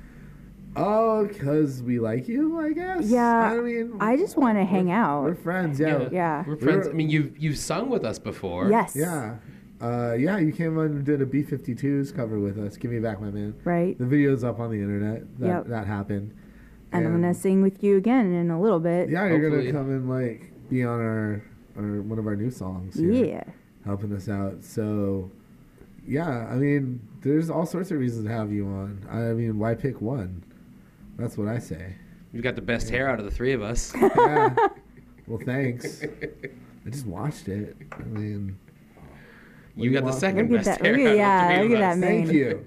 Oh, because we like you, I guess. Yeah, I mean, I just want to hang out. we're friends. Yeah. Yeah. We're friends. We're- I mean, you've you've sung with us before. Yes. Yeah. Uh, yeah, you came on and did a B-52s cover with us. Give me back, my man. Right. The video's up on the internet. That, Yep. that happened. And I'm gonna sing with you again in a little bit. Yeah, you're gonna come and like be on our, our one of our new songs. here, Yeah. helping us out. So, yeah, I mean, there's all sorts of reasons to have you on. I mean, why pick one? That's what I say. You've got the best hair out of the three of us. Yeah. well, thanks. I just watched it. I mean, what You do got the second Look best that- hair look out yeah, of the three look of at us. that Thank you.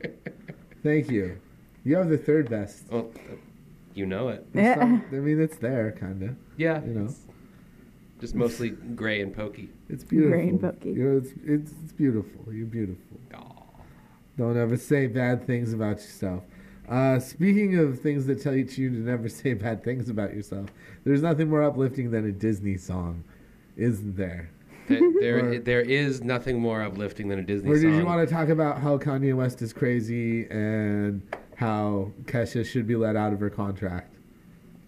Thank you. You have the third best. Well, you know it. It's not- I mean, it's there, kind of. Yeah. You know. it's Just mostly gray and pokey. It's beautiful. Rainbow-y. You know, it's, it's it's beautiful. You're beautiful. Aw. Don't ever say bad things about yourself. Uh, speaking of things that tell you to never say bad things about yourself, there's nothing more uplifting than a Disney song, isn't there? There, there, Or- there is nothing more uplifting than a Disney Or song. did you want to talk about how Kanye West is crazy and how Kesha should be let out of her contract?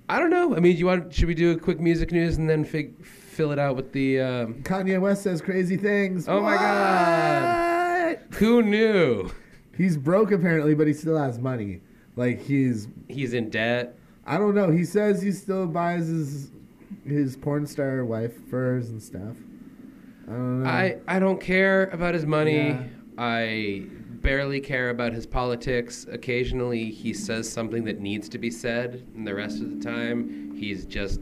I don't know. I mean, you want? Should we do a quick music news and then fig, fill it out with the? Um, Kanye West says crazy things. Oh my God. Who knew? He's broke apparently, but he still has money. Like he's He's in debt. I don't know. He says he still buys his his porn star wife furs and stuff. I don't know. I I don't care about his money. Yeah. I barely care about his politics. Occasionally, he says something that needs to be said, and the rest of the time, he's just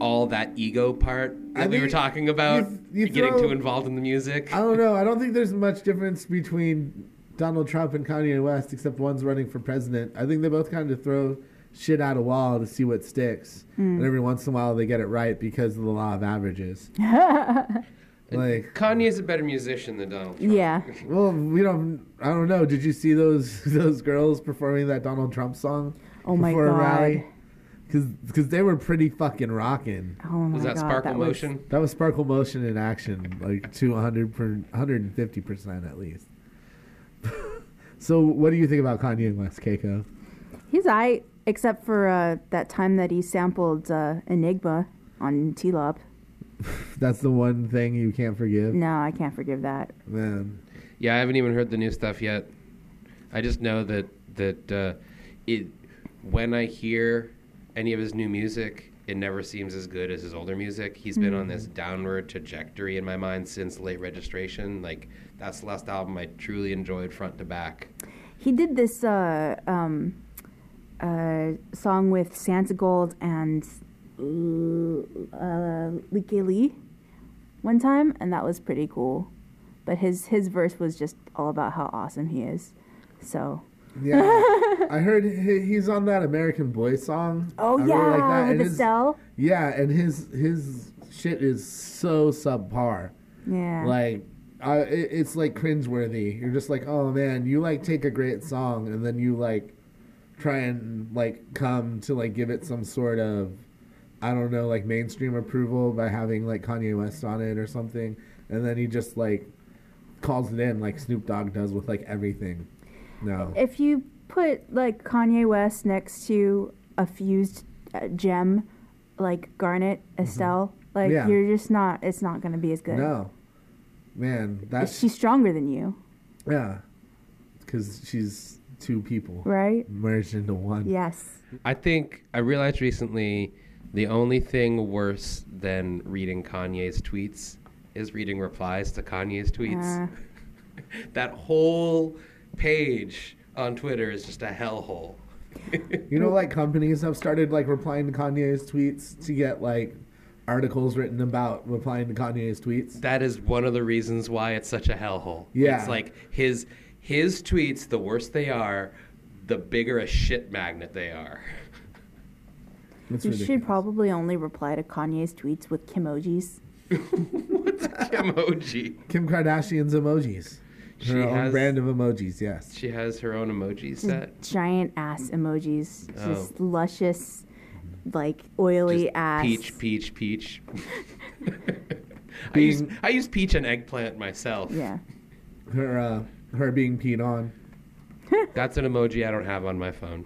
all that ego part that I we were talking about, you- you getting throw- too involved in the music. I don't know. I don't think there's much difference between Donald Trump and Kanye West, except one's running for president. I think they both kind of throw shit at a wall to see what sticks, hmm. and every once in a while they get it right because of the law of averages. like, Kanye's a better musician than Donald Trump. Yeah. well, we don't. I don't know. Did you see those those girls performing that Donald Trump song? Oh my before a God. Rally? Because they were pretty fucking rocking. Oh my Was that god. Sparkle was- Motion? That was Sparkle Motion in action, like to 100 per, 150 percent at least. so, what do you think about Kanye West, Keiko? He's I except for uh, that time that he sampled uh, Enigma on T-Lop. That's the one thing you can't forgive, No, I can't forgive that. man. Yeah, I haven't even heard the new stuff yet. I just know that that uh, it when I hear any of his new music, it never seems as good as his older music. He's been on this downward trajectory in my mind since late registration. Like that's the last album I truly enjoyed front to back. He did this uh, um, uh, song with Santigold and uh, Lykke Li one time, and that was pretty cool. But his his verse was just all about how awesome he is. So Yeah, I heard he, he's on that American Boy song. Oh I really yeah, like that. with And his- Estelle. Yeah, and his his shit is so subpar. Yeah. Like, I, it, it's like cringeworthy. You're just like, oh man, you like take a great song and then you like try and like come to like give it some sort of, I don't know, like mainstream approval by having like Kanye West on it or something, and then he just like calls it in like Snoop Dogg does with like everything. No. if you put like Kanye West next to a fused uh, gem like Garnet Estelle, like Mm-hmm. Yeah. you're just not. It's not going to be as good. No. Man, that's She's stronger than you, yeah, because she's two people right? merged into one. Yes. I think I realized recently the only thing worse than reading Kanye's tweets is reading replies to Kanye's tweets. Uh, that whole page on Twitter is just a hellhole. You know, like companies have started like replying to Kanye's tweets to get like articles written about replying to Kanye's tweets. that is one of the reasons why it's such a hellhole. Yeah. It's like his his tweets, the worse they are, the bigger a shit magnet they are. It's you ridiculous. should probably only reply to Kanye's tweets with Kimojis. What's a emoji? Kim Kardashian's emojis. Her own has- brand of emojis. Yes. She has her own emoji set. Giant ass emojis. Oh. Just luscious, like oily Just ass. Peach, peach, peach. I use I use peach and eggplant myself. Yeah. Her uh, her being peed on. That's an emoji I don't have on my phone.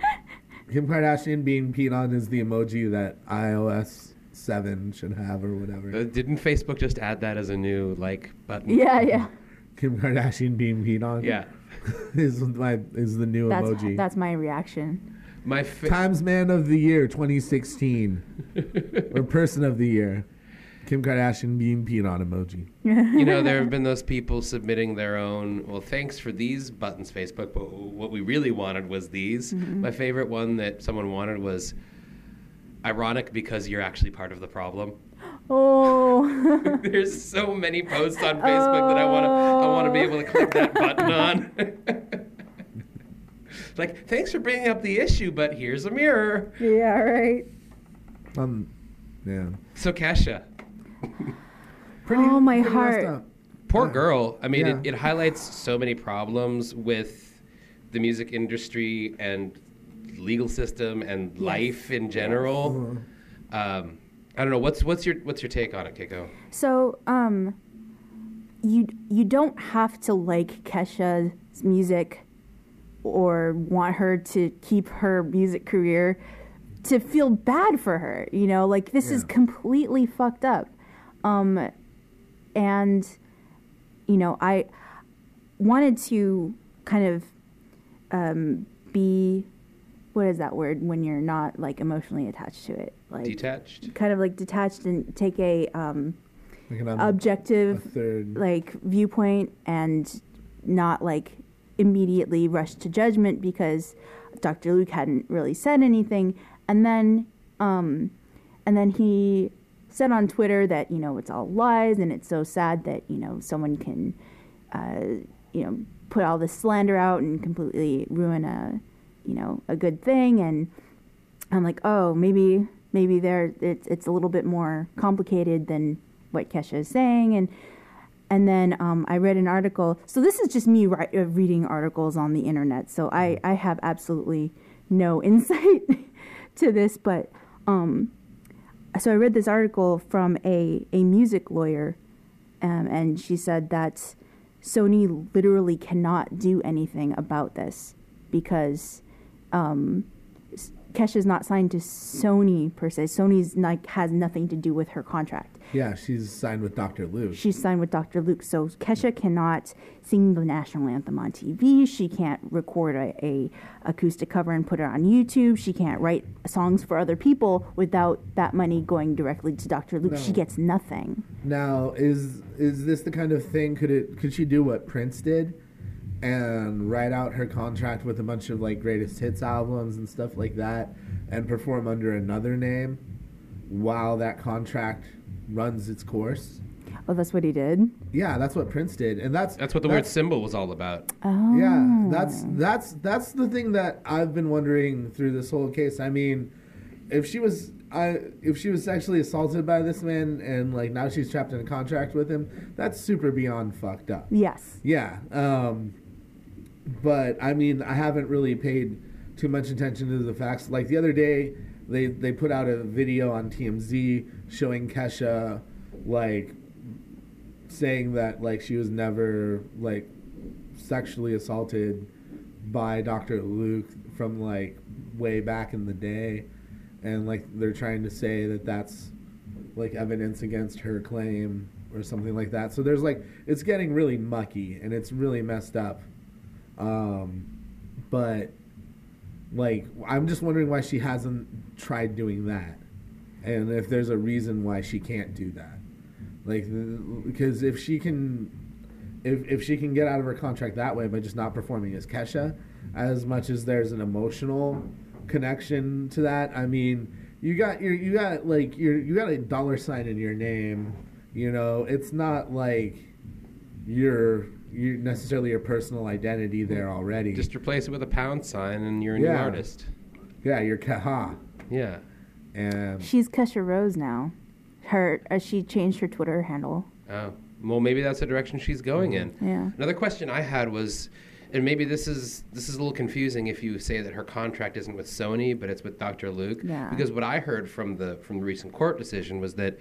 Kim Kardashian being peed on is the emoji that iOS seven should have or whatever. Uh, didn't Facebook just add that as a new like button? Yeah, yeah. Kim Kardashian being peed on. Yeah. is my is the new That's emoji. that's my reaction. My fa- Times Man of the Year 2016 or Person of the Year. Kim Kardashian being peed on emoji. you know, there have been those people submitting their own. Well, thanks for these buttons, Facebook. But what we really wanted was these. Mm-hmm. My favorite one that someone wanted was ironic because you're actually part of the problem. Oh. There's so many posts on Facebook that I want to. I want to be able to click that button on. like, thanks for bringing up the issue, but here's a mirror. yeah, right. Um, yeah. So, Kesha, Pretty, Oh, my pretty heart. poor Yeah. girl. I mean, Yeah. it, it highlights so many problems with the music industry and legal system and life in general. Um, I don't know. What's what's your what's your take on it, Keiko? So, um, you you don't have to like Kesha's music or want her to keep her music career to feel bad for her. You know, like this is completely fucked up. Um, and you know, I wanted to kind of um, be what is that word when you're not like emotionally attached to it, like Detached. kind of like detached and take a um, Like an, objective a third. like viewpoint and not like immediately rush to judgment because Dr. Luke hadn't really said anything and then um and then he said on Twitter that you know it's all lies and it's so sad that you know someone can uh you know put all this slander out and completely ruin a you know a good thing and I'm like, oh, maybe maybe there it's it's a little bit more complicated than what Kesha is saying, and and then um, I read an article. So this is just me ri- uh, reading articles on the internet. So I I have absolutely no insight to this, but um, so I read this article from a a music lawyer, um, and she said that Sony literally cannot do anything about this because um, Kesha's not signed to Sony per se. Sony's like has nothing to do with her contract. Yeah, she's signed with Dr. Luke. She's signed with Dr. Luke, so Kesha cannot sing the national anthem on TV. She can't record a, a acoustic cover and put it on YouTube. She can't write songs for other people without that money going directly to Dr. Luke. She gets nothing. Now, is is this the kind of thing? Could it? Could she do what Prince did, and write out her contract with a bunch of like greatest hits albums and stuff like that, and perform under another name, while that contract runs its course? Oh, that's what he did. Yeah, that's what Prince did, and that's That's what the word symbol was all about. Oh, Yeah, that's that's that's the thing that I've been wondering through this whole case. I mean, if she was I if she was sexually assaulted by this man and like now she's trapped in a contract with him, that's super beyond fucked up. yes. Yeah. Um but I mean, I haven't really paid too much attention to the facts. Like the other day, they they put out a video on TMZ showing Kesha like saying that like she was never like sexually assaulted by Dr. Luke from like way back in the day and like they're trying to say that that's like evidence against her claim or something like that. So there's like it's getting really mucky and it's really messed up. Um but like I'm just wondering why she hasn't tried doing that. And if there's a reason why she can't do that. Like because if she can if if she can get out of her contract that way by just not performing as Kesha, as much as there's an emotional connection to that, I mean, you got your you got like your you got a dollar sign in your name. You know, it's not like you're you necessarily your personal identity there already. Just replace it with a pound sign and you're a Yeah. new artist. yeah, you're Kaha. Yeah. And She's Kesha Rose now. Her, uh, she changed her Twitter handle. Oh. Well, maybe that's the direction she's going in. Yeah. Another question I had was, and maybe this is this is a little confusing if you say that her contract isn't with Sony, but it's with Dr. Luke. Yeah. Because what I heard from the from the recent court decision was that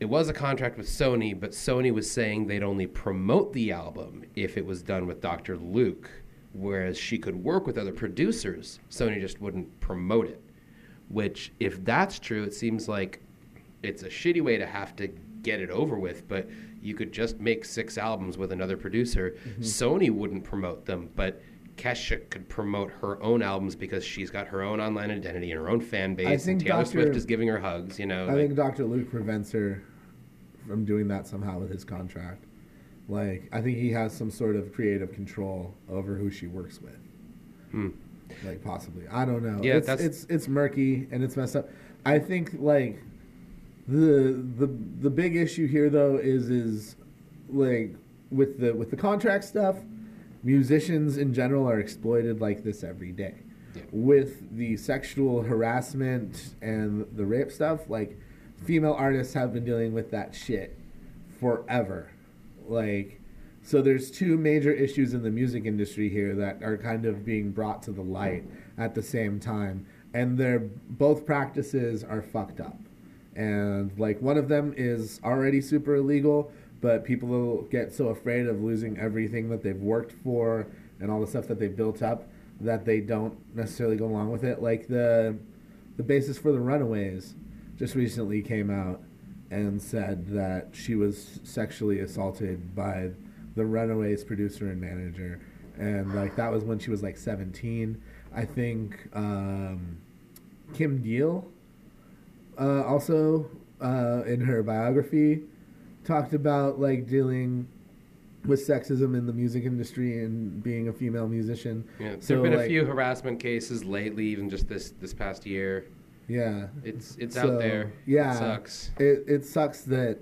it was a contract with Sony, but Sony was saying they'd only promote the album if it was done with Dr. Luke, whereas she could work with other producers. Sony just wouldn't promote it. Which, if that's true, it seems like it's a shitty way to have to get it over with, but you could just make six albums with another producer. Mm-hmm. Sony wouldn't promote them, but Kesha could promote her own albums because she's got her own online identity and her own fan base. and think Taylor Dr. Swift is giving her hugs, you know. I like- think Dr. Luke prevents her from doing that somehow with his contract. Like, I think he has some sort of creative control over who she works with. Hmm. Like, possibly. I don't know. Yeah, it's, that's- it's it's murky and it's messed up. I think like the the the big issue here though is is like with the with the contract stuff, musicians in general are exploited like this every day. Yeah. With the sexual harassment and the rape stuff, like female artists have been dealing with that shit forever. Like so there's two major issues in the music industry here that are kind of being brought to the light at the same time and they're both practices are fucked up. And like one of them is already super illegal, but people get so afraid of losing everything that they've worked for and all the stuff that they've built up that they don't necessarily go along with it. Like the the basis for the Runaways just recently came out and said that she was sexually assaulted by the Runaways producer and manager, and like that was when she was like 17. I think um, Kim Deal uh, also uh, in her biography talked about like dealing with sexism in the music industry and being a female musician. yeah, there've been a few harassment cases lately, even just this this past year. Yeah. It's it's So, out there. Yeah, It sucks. It it sucks that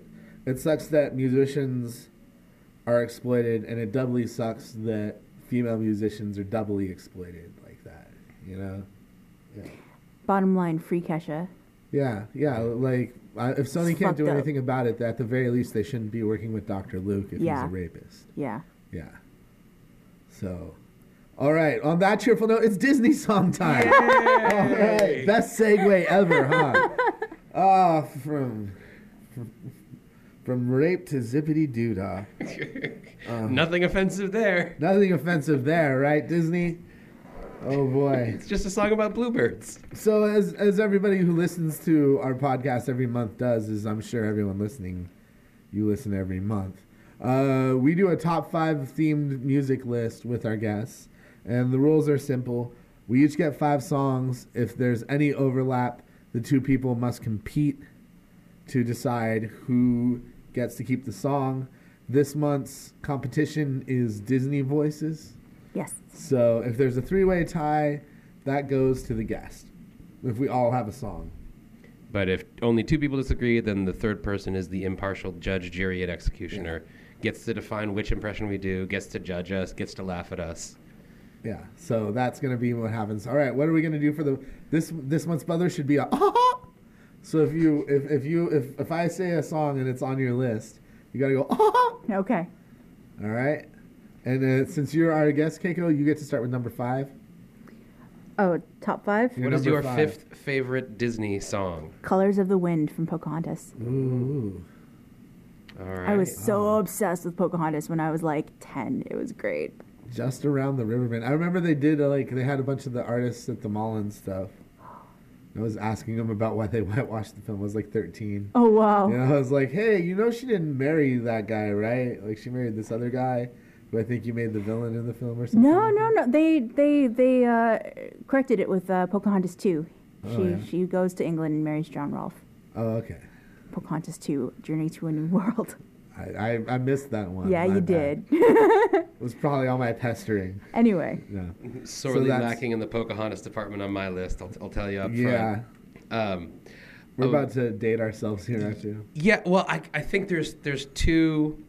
it sucks that musicians are exploited, and it doubly sucks that female musicians are doubly exploited like that. You know? Yeah. Bottom line, free Kesha. Yeah, yeah. Like I- if Sony It's can't do fucked up. anything about it, at the very least, they shouldn't be working with Dr. Luke if Yeah. he's a rapist. Yeah. Yeah. So, all right. On that cheerful note, it's Disney song time. All right. Best segue ever, huh? Ah, from, from from rape to zippity doodah. Uh. Nothing offensive there. Nothing offensive there, right, Disney? Oh boy. It's just a song about bluebirds. So as as everybody who listens to our podcast every month does, is I'm sure everyone listening, you listen every month. Uh, we do a top five themed music list with our guests, and the rules are simple. We each get five songs. If there's any overlap, the two people must compete to decide who gets to keep the song. This month's competition is Disney voices. Yes. So if there's a three way tie, that goes to the guest. If we all have a song. But if only two people disagree, then the third person is the impartial judge, jury, and executioner. Gets to define which impression we do, gets to judge us, gets to laugh at us. Yeah. So that's gonna be what happens. All right. What are we gonna do for the this this month's brother should be a. So if you if, if you if if I say a song and it's on your list, you gotta go. Okay. All right. And uh, since you're our guest, Keiko, you get to start with number five. Oh, top five. You're What is your five. fifth favorite Disney song? Colors of the Wind from Pocahontas. Ooh. All right. I was so obsessed with Pocahontas when I was like 10. It was great. Just around the riverbend. I remember they did uh, like they had a bunch of the artists at the mall and stuff. I was asking them about why they whitewashed the film. I was like 13. Oh, wow. You know, I was like, hey, you know, she didn't marry that guy, right? Like, she married this other guy who I think you made the villain in the film or something. No, no, no. They they they uh, corrected it with uh, Pocahontas 2. She Oh, yeah. she goes to England and marries John Rolfe. Oh, okay. Pocahontas 2, Journey to a New World. I, I, I missed that one. yeah, My you bad. did. It was probably all my pestering. anyway, Yeah. sorely that's- lacking in the Pocahontas department on my list. I'll, I'll tell you up Yeah. front. Um, We're Oh. about to date ourselves here, aren't you? Yeah, well, I, I think there's there's two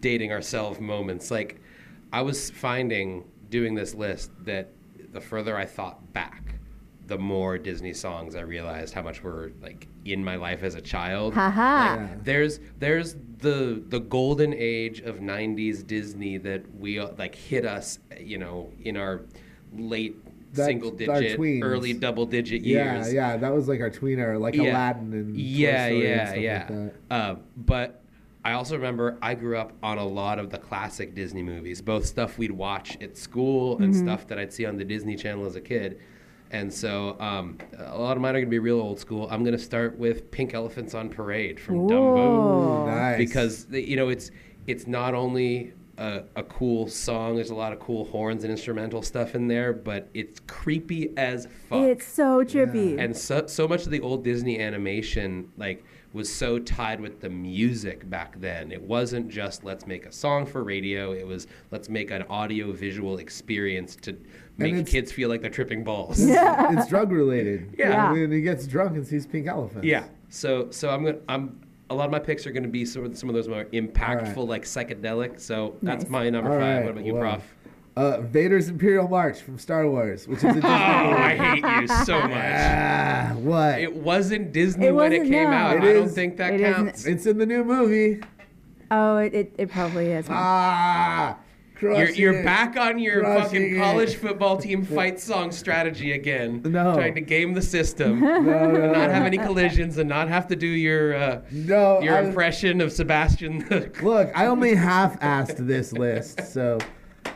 dating ourselves moments. Like, I was finding doing this list that the further I thought back, the more Disney songs I realized how much were like in my life as a child. haha. Yeah. There's there's the the golden age of '90s Disney that we like hit us, you know, in our late That's single digit, early double digit years. yeah. Yeah, that was like our tween era, like Yeah. Aladdin and Toy yeah, and yeah, stuff yeah. like that. Uh, but I also remember I grew up on a lot of the classic Disney movies, both stuff we'd watch at school and stuff that I'd see on the Disney Channel as a kid. And so um, a lot of mine are going to be real old school. I'm going to start with Pink Elephants on Parade from Dumbo Nice. because you know it's it's not only a, a cool song. There's a lot of cool horns and instrumental stuff in there, but it's creepy as fuck It's so trippy. and so, so much of the old disney animation like was so tied with the music back then it wasn't just let's make a song for radio it was let's make an audio visual experience to make kids feel like they're tripping balls Yeah. it's drug related. Yeah. When he gets drunk and sees pink elephants. yeah so so i'm gonna i'm a lot of my picks are going to be sort of some of those more impactful All right. like psychedelic so that's Nice. my number All five right, what about you well, prof Uh, Vader's Imperial March from Star Wars, which is a Disney oh movie. i hate you so much Ah, what? it wasn't disney It when it wasn't, came no. out It i don't is- think that it isn't. counts it's in the new movie. oh, it, it, it probably is. Ah, You're, crushing you're it. back on your Crushing fucking it. college football team fight song strategy again. No. Trying to game the system, No, no, not have any collisions, and not have to do your uh, No, your I- impression of Sebastian. Look, I only half-assed this list, so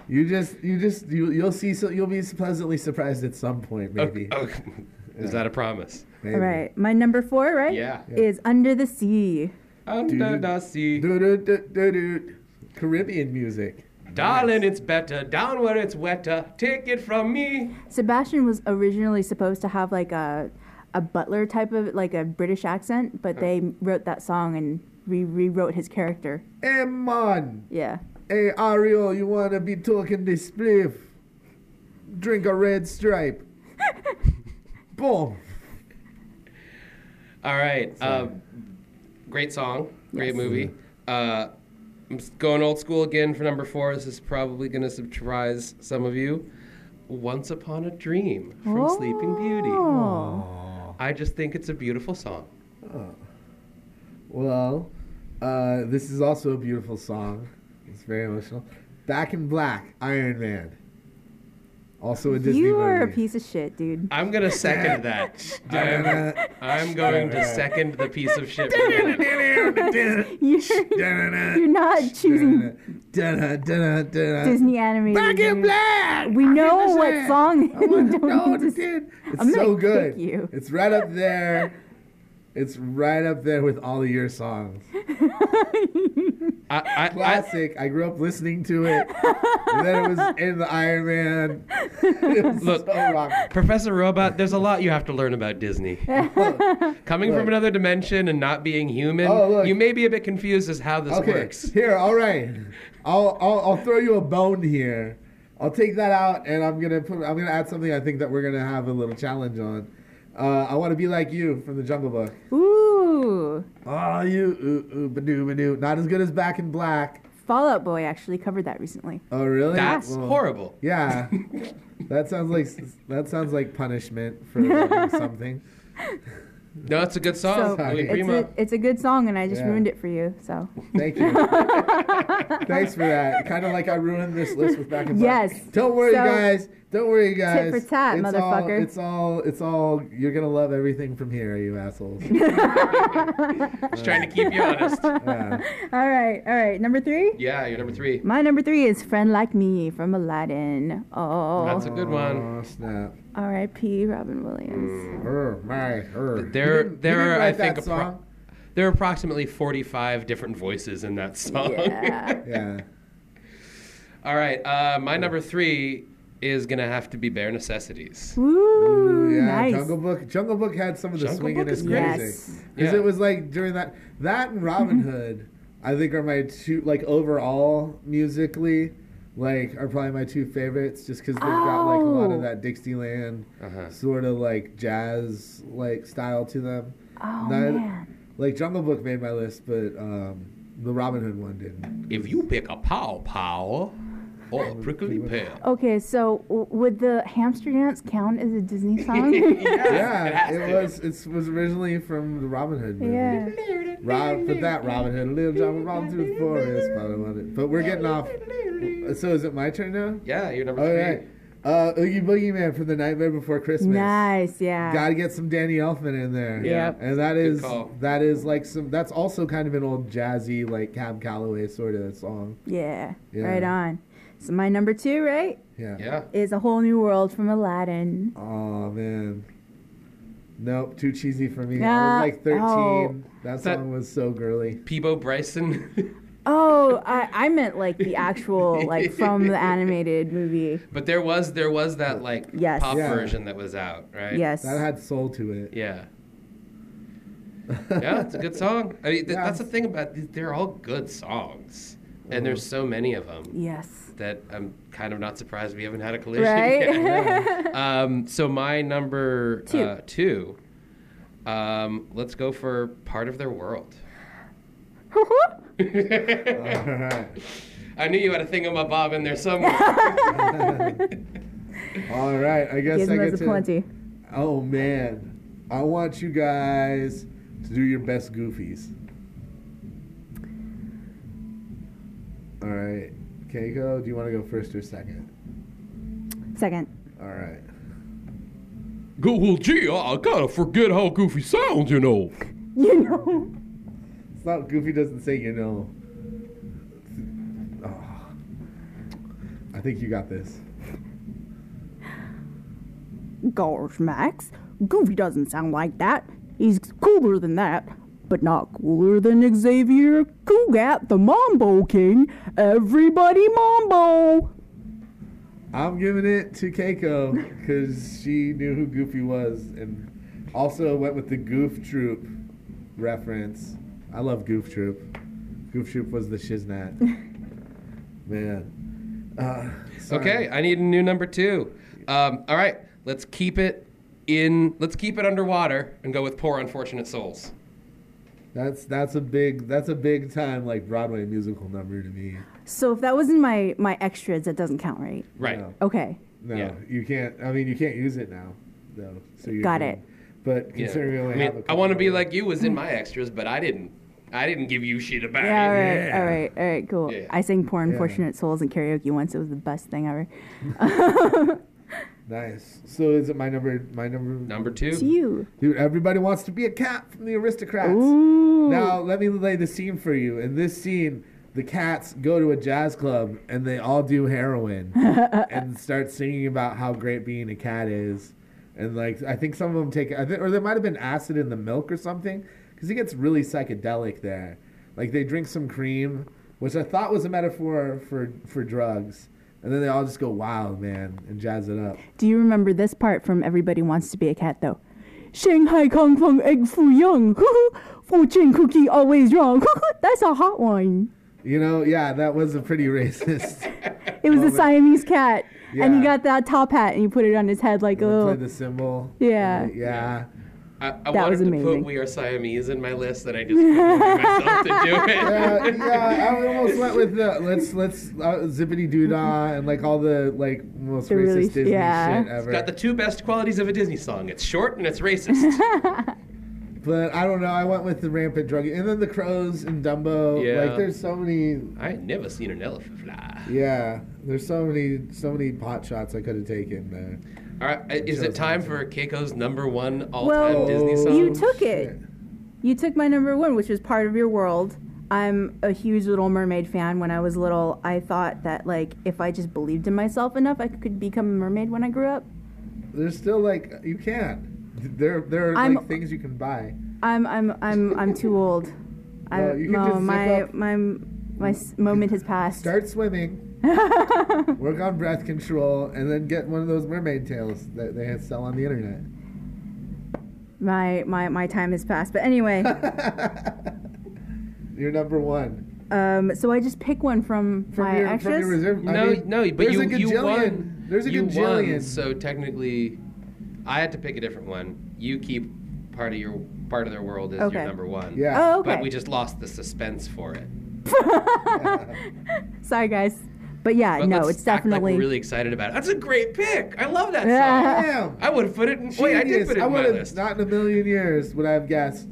you just, you just, you, you'll see, so you'll be pleasantly surprised at some point, maybe. Oh, is that a promise? maybe. All right. My number four, right? Yeah. Is Under the Sea. Under the sea. Caribbean music. darling, it's better down where it's wetter. Take it from me. Sebastian was originally supposed to have like a a butler type of like a British accent, but they wrote that song and re- rewrote his character. Hey. Yeah. Hey, Ariel, you want to be talking this spliff? Drink a red stripe. Boom. All right. Um, great song. Great Yes. movie. Uh, I'm going old school again for number four. This is probably going to surprise some of you. Once Upon a Dream from Sleeping Beauty. Oh. I just think it's a beautiful song. Well, uh, this is also a beautiful song. It's very emotional. Back in Black, Iron Man. Also a Disney You are a piece of shit, dude. I'm going to second that. I'm, I'm going to second the piece of shit. You're, you're not choosing Disney animated. Back in. Black. We know what song. I want to know need it did. It's so good. kick you. It's right up there. It's right up there with all of your songs. I, I, I, Classic. I grew up listening to it. and then it was in the Iron Man. Look. so. Professor Robot, there's a lot you have to learn about Disney. Coming Look. from another dimension and not being human, Oh, you may be a bit confused as how this Okay, works. here, all right. I'll, I'll I'll throw you a bone here. I'll take that out, and I'm gonna put I'm gonna add something I think that we're gonna have a little challenge on. Uh, I want to be like you from the Jungle Book. Ooh. Oh, you, ooh, ooh, badoo, badoo. Not as good as Back in Black. Fall Out Boy actually covered that recently. Oh, really? That's Well, horrible. Yeah, that sounds like that sounds like punishment for something. No, it's a good song. So it's a, it's a good song, and I just Yeah. ruined it for you. So Thank you. Thanks for that. Kind of like I ruined this list with Back in Black. Yes. Don't worry, So- guys. Don't worry, guys. for tat, it's motherfucker. All, it's all. It's all. You're gonna love everything from here, you assholes. Just trying to keep you honest. Yeah. all right, all right. Number three. Yeah, you're number three. My number three is "Friend Like Me" from Aladdin. Oh, That's a good one. Oh snap! R.I.P. Robin Williams. Er, my, er. There- You there you are, I think, that a pro- There are approximately 45 different voices in that song. Yeah. Yeah. All right, uh, my number three is gonna have to be Bare Necessities. Woo, Ooh, yeah, nice. Jungle Book. Jungle Book had some of the Jungle Book swinginest is great. music. Yes. Because Yeah. it was like during that that and Robin Hood, I think are my two like overall musically, like are probably my two favorites. Just because they've got like a lot Oh. of that Dixieland Uh-huh. sort of like jazz like style to them. Oh Not- man. Like Jungle Book made my list, but um, the Robin Hood one didn't. If you pick a pow pow or prickly pear. Okay, so w- would the hamster dance count as a Disney song? Yeah, it it, was. It was originally from the Robin Hood movie. yeah. Rob, but that Robin Hood, Little John Robin through the forest. Probably want it. But we're getting off. So is it my turn now? Yeah, you're number All three. right. Uh, Oogie Boogie Man from the Nightmare Before Christmas. Nice, yeah. Got to get some Danny Elfman in there. Yeah, And that Good is call. that is like some. That's also kind of an old jazzy like Cab Calloway sort of song. yeah, Yeah. right on. So my number two, right, Yeah. Yeah. is a whole new world from Aladdin. Oh man. Nope, too cheesy for me. I was like 13. oh. That That- song was so girly. Peabo Bryson. Oh, I, I meant like the actual, like from the animated movie. but there was there was that like Yes. pop Yeah. version that was out, right? Yes. That had soul to it. Yeah. yeah, it's a good song. I mean, th- Yeah. that's the thing about these, they're all good songs, and there's so many of them yes. That I'm kind of not surprised we haven't had a collision. Right? yet. um, so my number Two. Uh, two. Um, let's go for part of their world. All right. I knew you had a thingamabob in there somewhere. All right. I guess I get to. plenty. Oh man, I want you guys to do your best goofies. All right, Keiko, do you want to go first or second? Second. All right. Go, well, gee, I gotta forget how Goofy sounds, you know. You know. It's not Goofy doesn't say you know. Oh. I think you got this. Gosh, Max. Goofy doesn't sound like that. He's cooler than that. But not cooler than Xavier Cugat, the Mambo King. Everybody Mambo! I'm giving it to Keiko because she knew who Goofy was and also went with the Goof Troop reference. I love Goof Troop. Goof Troop was the shiznat. Man. Uh. Okay, I need a new number two. Um, all right, let's keep it in. Let's keep it underwater and go with poor unfortunate souls. That's that's a big that's a big time like Broadway musical number to me. So if that was in my, my extras, that doesn't count, right? Right. No, Okay. no Yeah. you can't. I mean, you can't use it now, though. So you're Got good. it. But Yeah. considering we only I mean, have a I want to be like you was in my extras, but I didn't. I didn't give you shit about Yeah, all it. right, Yeah. all right, all right, cool. Yeah. I sang Poor Yeah. Unfortunate Souls in karaoke once. It was the best thing ever. nice. So is it my number? My number. Number two. It's you. Dude, everybody wants to be a cat from the Aristocats. Ooh. Now, let me lay the scene for you. In this scene, the cats go to a jazz club and they all do heroin and start singing about how great being a cat is. And like, I think some of them take, I think, or there might have been acid in the milk or something, because it gets really psychedelic there. Like they drink some cream, which I thought was a metaphor for for drugs, and then they all just go wild, man, and jazz it up. Do you remember this part from Everybody Wants to Be a Cat, though? Shanghai Kong Feng Egg Foo Young. Fortune cookie always wrong. That's a hot one. You know, yeah, that was a pretty racist. It was Oh, a. Siamese cat. And he got that top hat and he put it on his head like a little. Oh. the cymbal. Yeah. Yeah. I, I That wanted was to amazing. put "We Are Siamese" in my list, and I just couldn't myself to do it. Yeah, yeah, I almost went with the let's let's uh, zippity doo dah and like all the like most The racist really- Disney yeah. shit ever. It's got the two best qualities of a Disney song. It's short and it's racist. But I don't know. I went with the rampant drug, and then the crows and Dumbo. Yeah. Like there's so many. I ain't never seen an elephant fly. Yeah, there's so many so many pot shots I could have taken there. All right, is it time for Keiko's number one all-time Well, Disney song? you took it. shit. You took my number one, which was part of your world. I'm a huge Little Mermaid fan. When I was little, I thought that like if I just believed in myself enough, I could become a mermaid when I grew up. There's still like you can't. There there are I'm- like things you can buy. I'm I'm I'm I'm too old. I Well, you can no, just my up- my my s- moment has passed. Start swimming. Work on breath control, and then get one of those mermaid tails that they sell on the internet. My my my time has passed. But anyway, You're number one. um, so I just pick one from, From my your, extras. from your reserve. I no, mean, no, but there's you a you gajillion. won. There's a you gajillion. Won, so technically, I had to pick a different one. You keep part of your part of their world as Okay. your number one. Yeah. Oh, okay. But we just lost the suspense for it. Sorry, guys. But yeah, But no, let's it's act definitely. like we're really excited about it. That's a great pick. I love that Yeah. song. Damn. I would have put it in. Wait, I did put it I in my list. not in a million years would I have guessed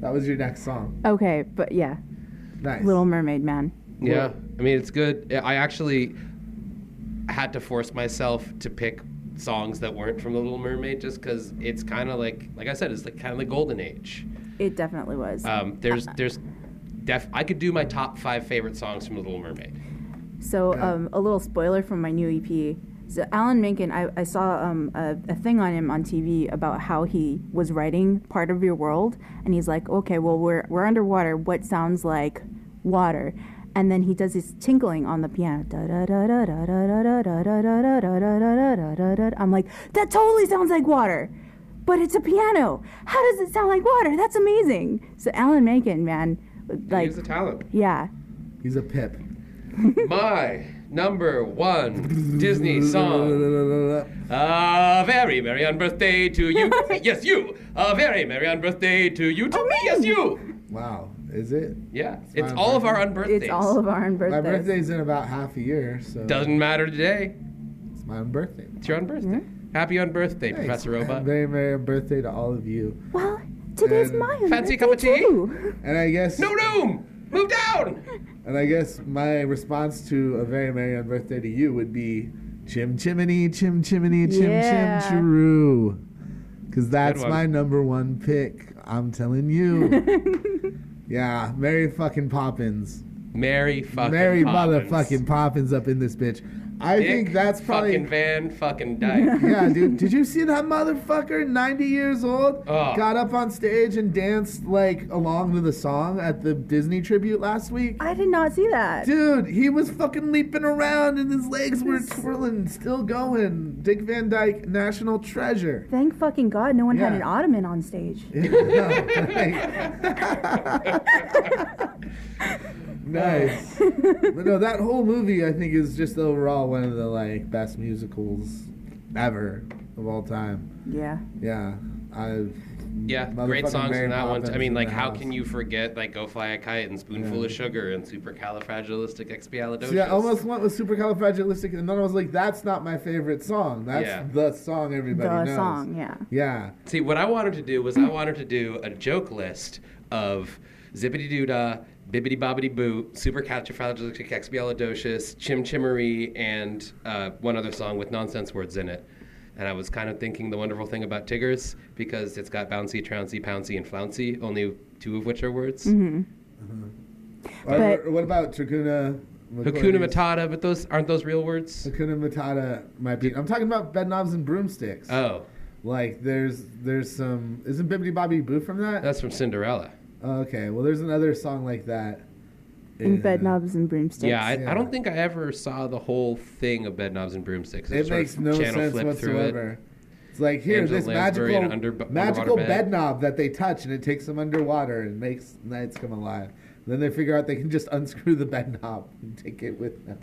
that was your next song. okay, but yeah, Nice. Little Mermaid, man. Yeah, I mean it's good. I actually had to force myself to pick songs that weren't from The Little Mermaid just because it's kind of like, like I said, it's like kind of the golden age. It definitely was. Um, there's, there's, def. I could do my top five favorite songs from The Little Mermaid. So, Okay. um, a little spoiler from my new EP. So, Alan Menken, I, I saw um, a, a thing on him on TV about how he was writing part of your world, and he's like, "Okay, well, we're we're underwater. What sounds like water?" And then he does this tinkling on the piano. I'm like, that totally sounds like water, but it's a piano. How does it sound like water? That's amazing. So Alan Menken, man, like, He's the talent. yeah, He's a pip. My number one Disney song. A very merry on birthday to you. yes, you. A very merry on birthday to you. To oh, me, yes, you. Wow. Is it? Yeah, It's it's my all of our birthday. unbirthdays. it's all of our own birthdays. My birthday's in about half a year, so Doesn't matter today. it's my own birthday. It's your unbirthday. Mm-hmm. Happy unbirthday, Thanks. Professor Robot. Very merry birthday to all of you. Well, today's And- my Fancy birthday cup of tea? too. And I guess No room. Move down. and I guess my response to a very merry on birthday to you would be chim chimney chim chimney chim Yeah. chim chiroo. Cause that's my number one pick. I'm telling you. yeah, Mary fucking Poppins. Mary fucking Mary Poppins. motherfucking Poppins up in this bitch. I Dick think that's probably fucking Van fucking Dyke. yeah, dude. Did you see that motherfucker? 90 years old, Oh. got up on stage and danced like along to the song at the Disney tribute last week. I did not see that. Dude, he was fucking leaping around and his legs were twirling, still going. Dick Van Dyke, national treasure. Thank fucking God no one had an ottoman on stage. nice. but no, that whole movie I think is just overall one of the like best musicals ever of all time. Yeah. Yeah, I've Yeah, great songs Mary in that one. Poppins I mean, like, how house. can you forget like "Go Fly a Kite" and "Spoonful Yeah. of Sugar" and "Supercalifragilisticexpialidocious"? See, I almost went with supercalifragilistic, and then I was like, "That's not my favorite song. That's Yeah. the song everybody the knows." song, yeah. Yeah, See, what I wanted to do was I wanted to do a joke list of zippity doo dah, bibbity bobbity boo, supercalifragilisticexpialidocious, chim chimmery, and uh, one other song with nonsense words in it. And I was kind of thinking the wonderful thing about Tiggers because it's got bouncy, trouncy, pouncy, and flouncy, only two of which are words. Or- But- uh, or what about Tracuna? Hakuna Matata, but those aren't those real words? Hakuna Matata might be. I'm talking about bed knobs and broomsticks. Oh, like there's there's some. Isn't Bibbidi Bobbidi Boo from that? that's from Cinderella. Okay, well there's another song like that. In bed uh, knobs and broomsticks. Yeah, I, Yeah. I don't think I ever saw the whole thing of Bed Knobs and Broomsticks. I It sort makes of no channel sense flipped through it. whatsoever. It's like here, Angela this Lansbury in magical, an under- magical underwater bed. bed knob that they touch and it takes them underwater and makes nights come alive. Then they figure out they can just unscrew the bed knob and take it with them.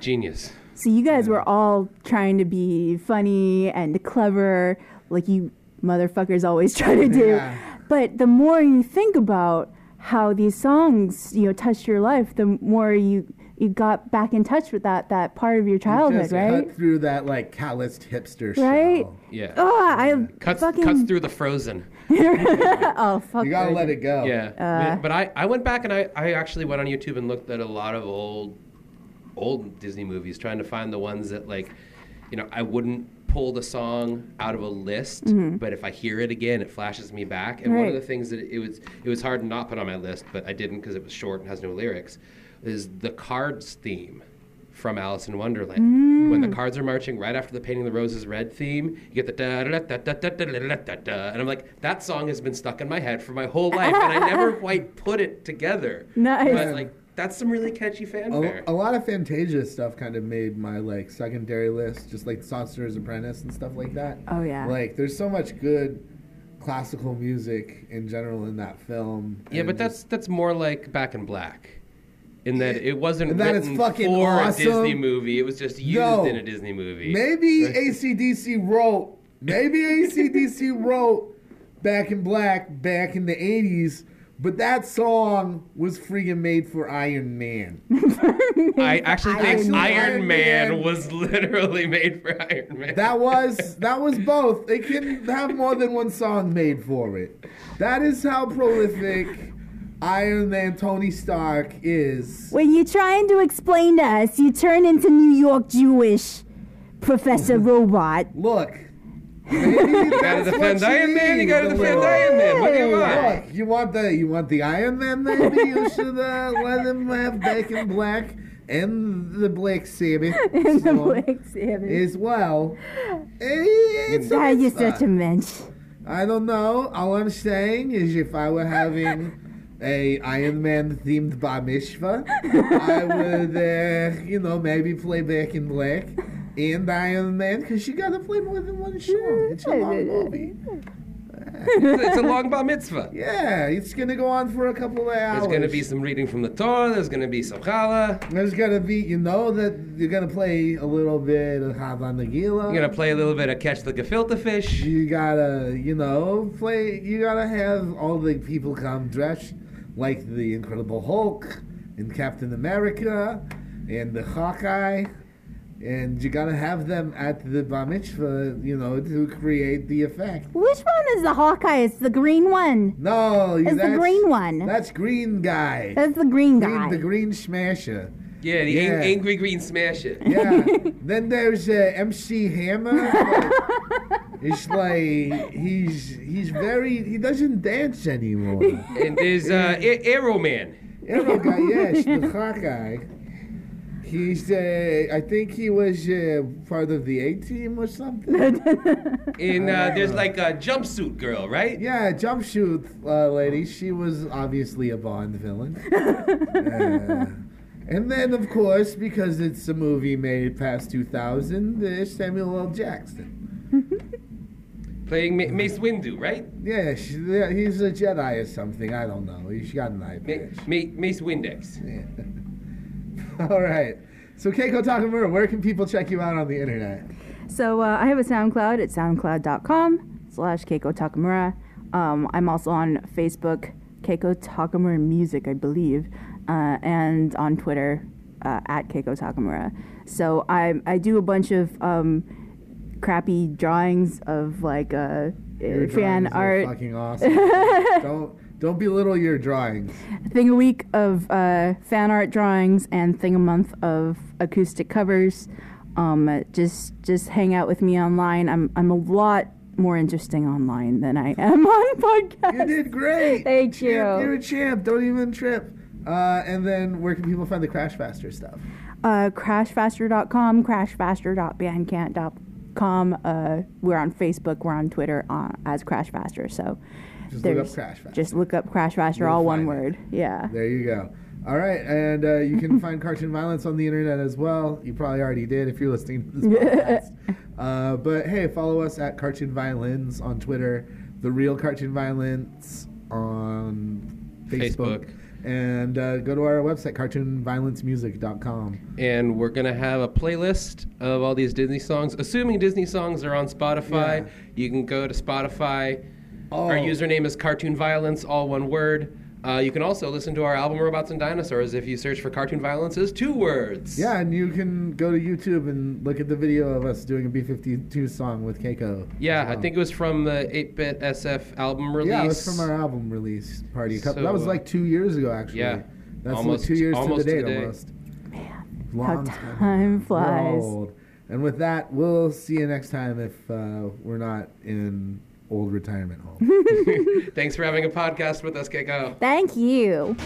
Genius. So you guys Yeah. were all trying to be funny and clever, like you motherfuckers always try to do. Yeah. But the more you think about how these songs, you know, touched your life, the more you you got back in touch with that that part of your childhood, Just right? Cut through that like calloused hipster Right? shell. Yeah. Oh, I Cuts, fucking cuts through the frozen. oh fuck. You gotta Virgin. let it go. Yeah. Uh, but I, I went back and I, I actually went on YouTube and looked at a lot of old old Disney movies, trying to find the ones that like, you know, I wouldn't pull the song out of a list, but if I hear it again, it flashes me back. And one of the things that it was it was hard to not put on my list, but I didn't because it was short and has no lyrics, is the cards theme from Alice in Wonderland. When the cards are marching right after the Painting the Roses Red theme, you get the da da da da da da da da da da, and I'm like, that song has been stuck in my head for my whole life, and I never quite put it together. Nice. But like, that's some really catchy fanfare. A, a lot of Fantasia stuff kind of made my like secondary list, just like Sorcerer's Apprentice and stuff like that. Oh, yeah. Like there's so much good classical music in general in that film. yeah, but that's just- that's more like Back in Black. In that it wasn't that it's written fucking for awesome. a Disney movie; it was just used No. in a Disney movie. maybe ACDC wrote, maybe ACDC wrote Back in Black back in the 80s, but that song was freaking made for Iron Man. I actually think Iron Iron, Man. Man was literally made for Iron Man. That was that was both. They can have more than one song made for it. That is how prolific Iron Man Tony Stark is. When you're trying to explain to us, you turn into New York Jewish Professor Robot. Look. Maybe you gotta defend Iron Man. You gotta defend Iron Man. What do you want? Look, you want the you want the Iron Man? Maybe you should uh, let him have Back in Black and the Black Sabbath In the Black Sabbath. as well. It's a you're mitzvah. such a mensch. I don't know. All I'm saying is if I were having a Iron Man themed bar mitzvah, I would, uh, you know, maybe play Back in Black and Iron Man because you gotta play more than one song. It's a long movie. it's, it's a long bar mitzvah. Yeah, it's gonna go on for a couple of hours. There's to be some reading from the Torah. There's to be some challah. There's gonna be, you know, that you're gonna play a little bit of Hava Nagila. You're to play a little bit of Catch the Gefilte Fish. You gotta, you know, play. You gotta have all the people come dressed like the Incredible Hulk and Captain America and the Hawkeye, and you gotta have them at the bar mitzvah, you know, to create the effect. Which one is the Hawkeye? It's the green one. No, It's the green one. That's Green Guy. That's the green Green- guy. the Green Smasher. Yeah, the Yeah. ang- angry green smasher. Yeah. then there's uh, MC Hammer. It's like he's he's very he doesn't dance anymore. And there's uh, A- Arrow Man. Arrow guy, yes, the Hawkeye. He's uh, I think he was uh, part of the A team or something. And uh, there's like a jumpsuit girl, right? yeah, jumpsuit uh, lady. She was obviously a Bond villain. Uh, and then, of course, because it's a movie made past 2000, there's Samuel L. Jackson. Playing Ma- Mace Windu, right? Yeah, she, yeah, he's a Jedi or something. I don't know. He's got an eye Ma- patch. Ma- Mace Windex. All right. So, Keiko Takamura, where can people check you out on the internet? So uh, I have a SoundCloud at soundcloud.com slash Keiko Takamura. Um, I'm also on Facebook, Keiko Takamura Music, I believe, uh, and on Twitter uh, at Keiko Takamura. So I I do a bunch of um, crappy drawings of like uh, fan art. Fucking awesome. don't don't belittle your drawings. thing a week of uh, fan art drawings and thing a month of acoustic covers. Um, just just hang out with me online. I'm I'm a lot more interesting online than I am on podcast. You did great. Thank Champ, you. You're a champ. Don't even trip. Uh, and then, where can people find the Crash Faster stuff? Uh, crashfaster.com, crashfaster.bandcamp.com. Uh, we're on Facebook. We're on Twitter uh, as Crashfaster. So Just look up Crash Faster. just look up Crashfaster, You'll all one it. word. Yeah. There you go. All right, and uh, you can find Cartoon Violence on the internet as well. You probably already did if you're listening to this podcast. uh, but hey, follow us at Cartoon Violence on Twitter, The Real Cartoon Violence on Facebook, Facebook. And uh, go to our website, cartoonviolencemusic.com. And we're gonna have a playlist of all these Disney songs. Assuming Disney songs are on Spotify, Yeah. you can go to Spotify. Our Oh. username is Cartoon Violence, all one word. Uh, you can also listen to our album Robots and Dinosaurs if you search for Cartoon Violence as two words. Yeah, and you can go to YouTube and look at the video of us doing a B52 song with Keiko. Yeah, as I think it was from the 8-bit SF album release. Yeah, it was from our album release party. A couple, that was like two years ago, actually. yeah, that's almost- like two years almost to to the the date, day. almost. How Long time We're flies. And with that, we'll see you next time if uh, we're not in old retirement home. Thanks for having a podcast with us, Keiko. Thank you.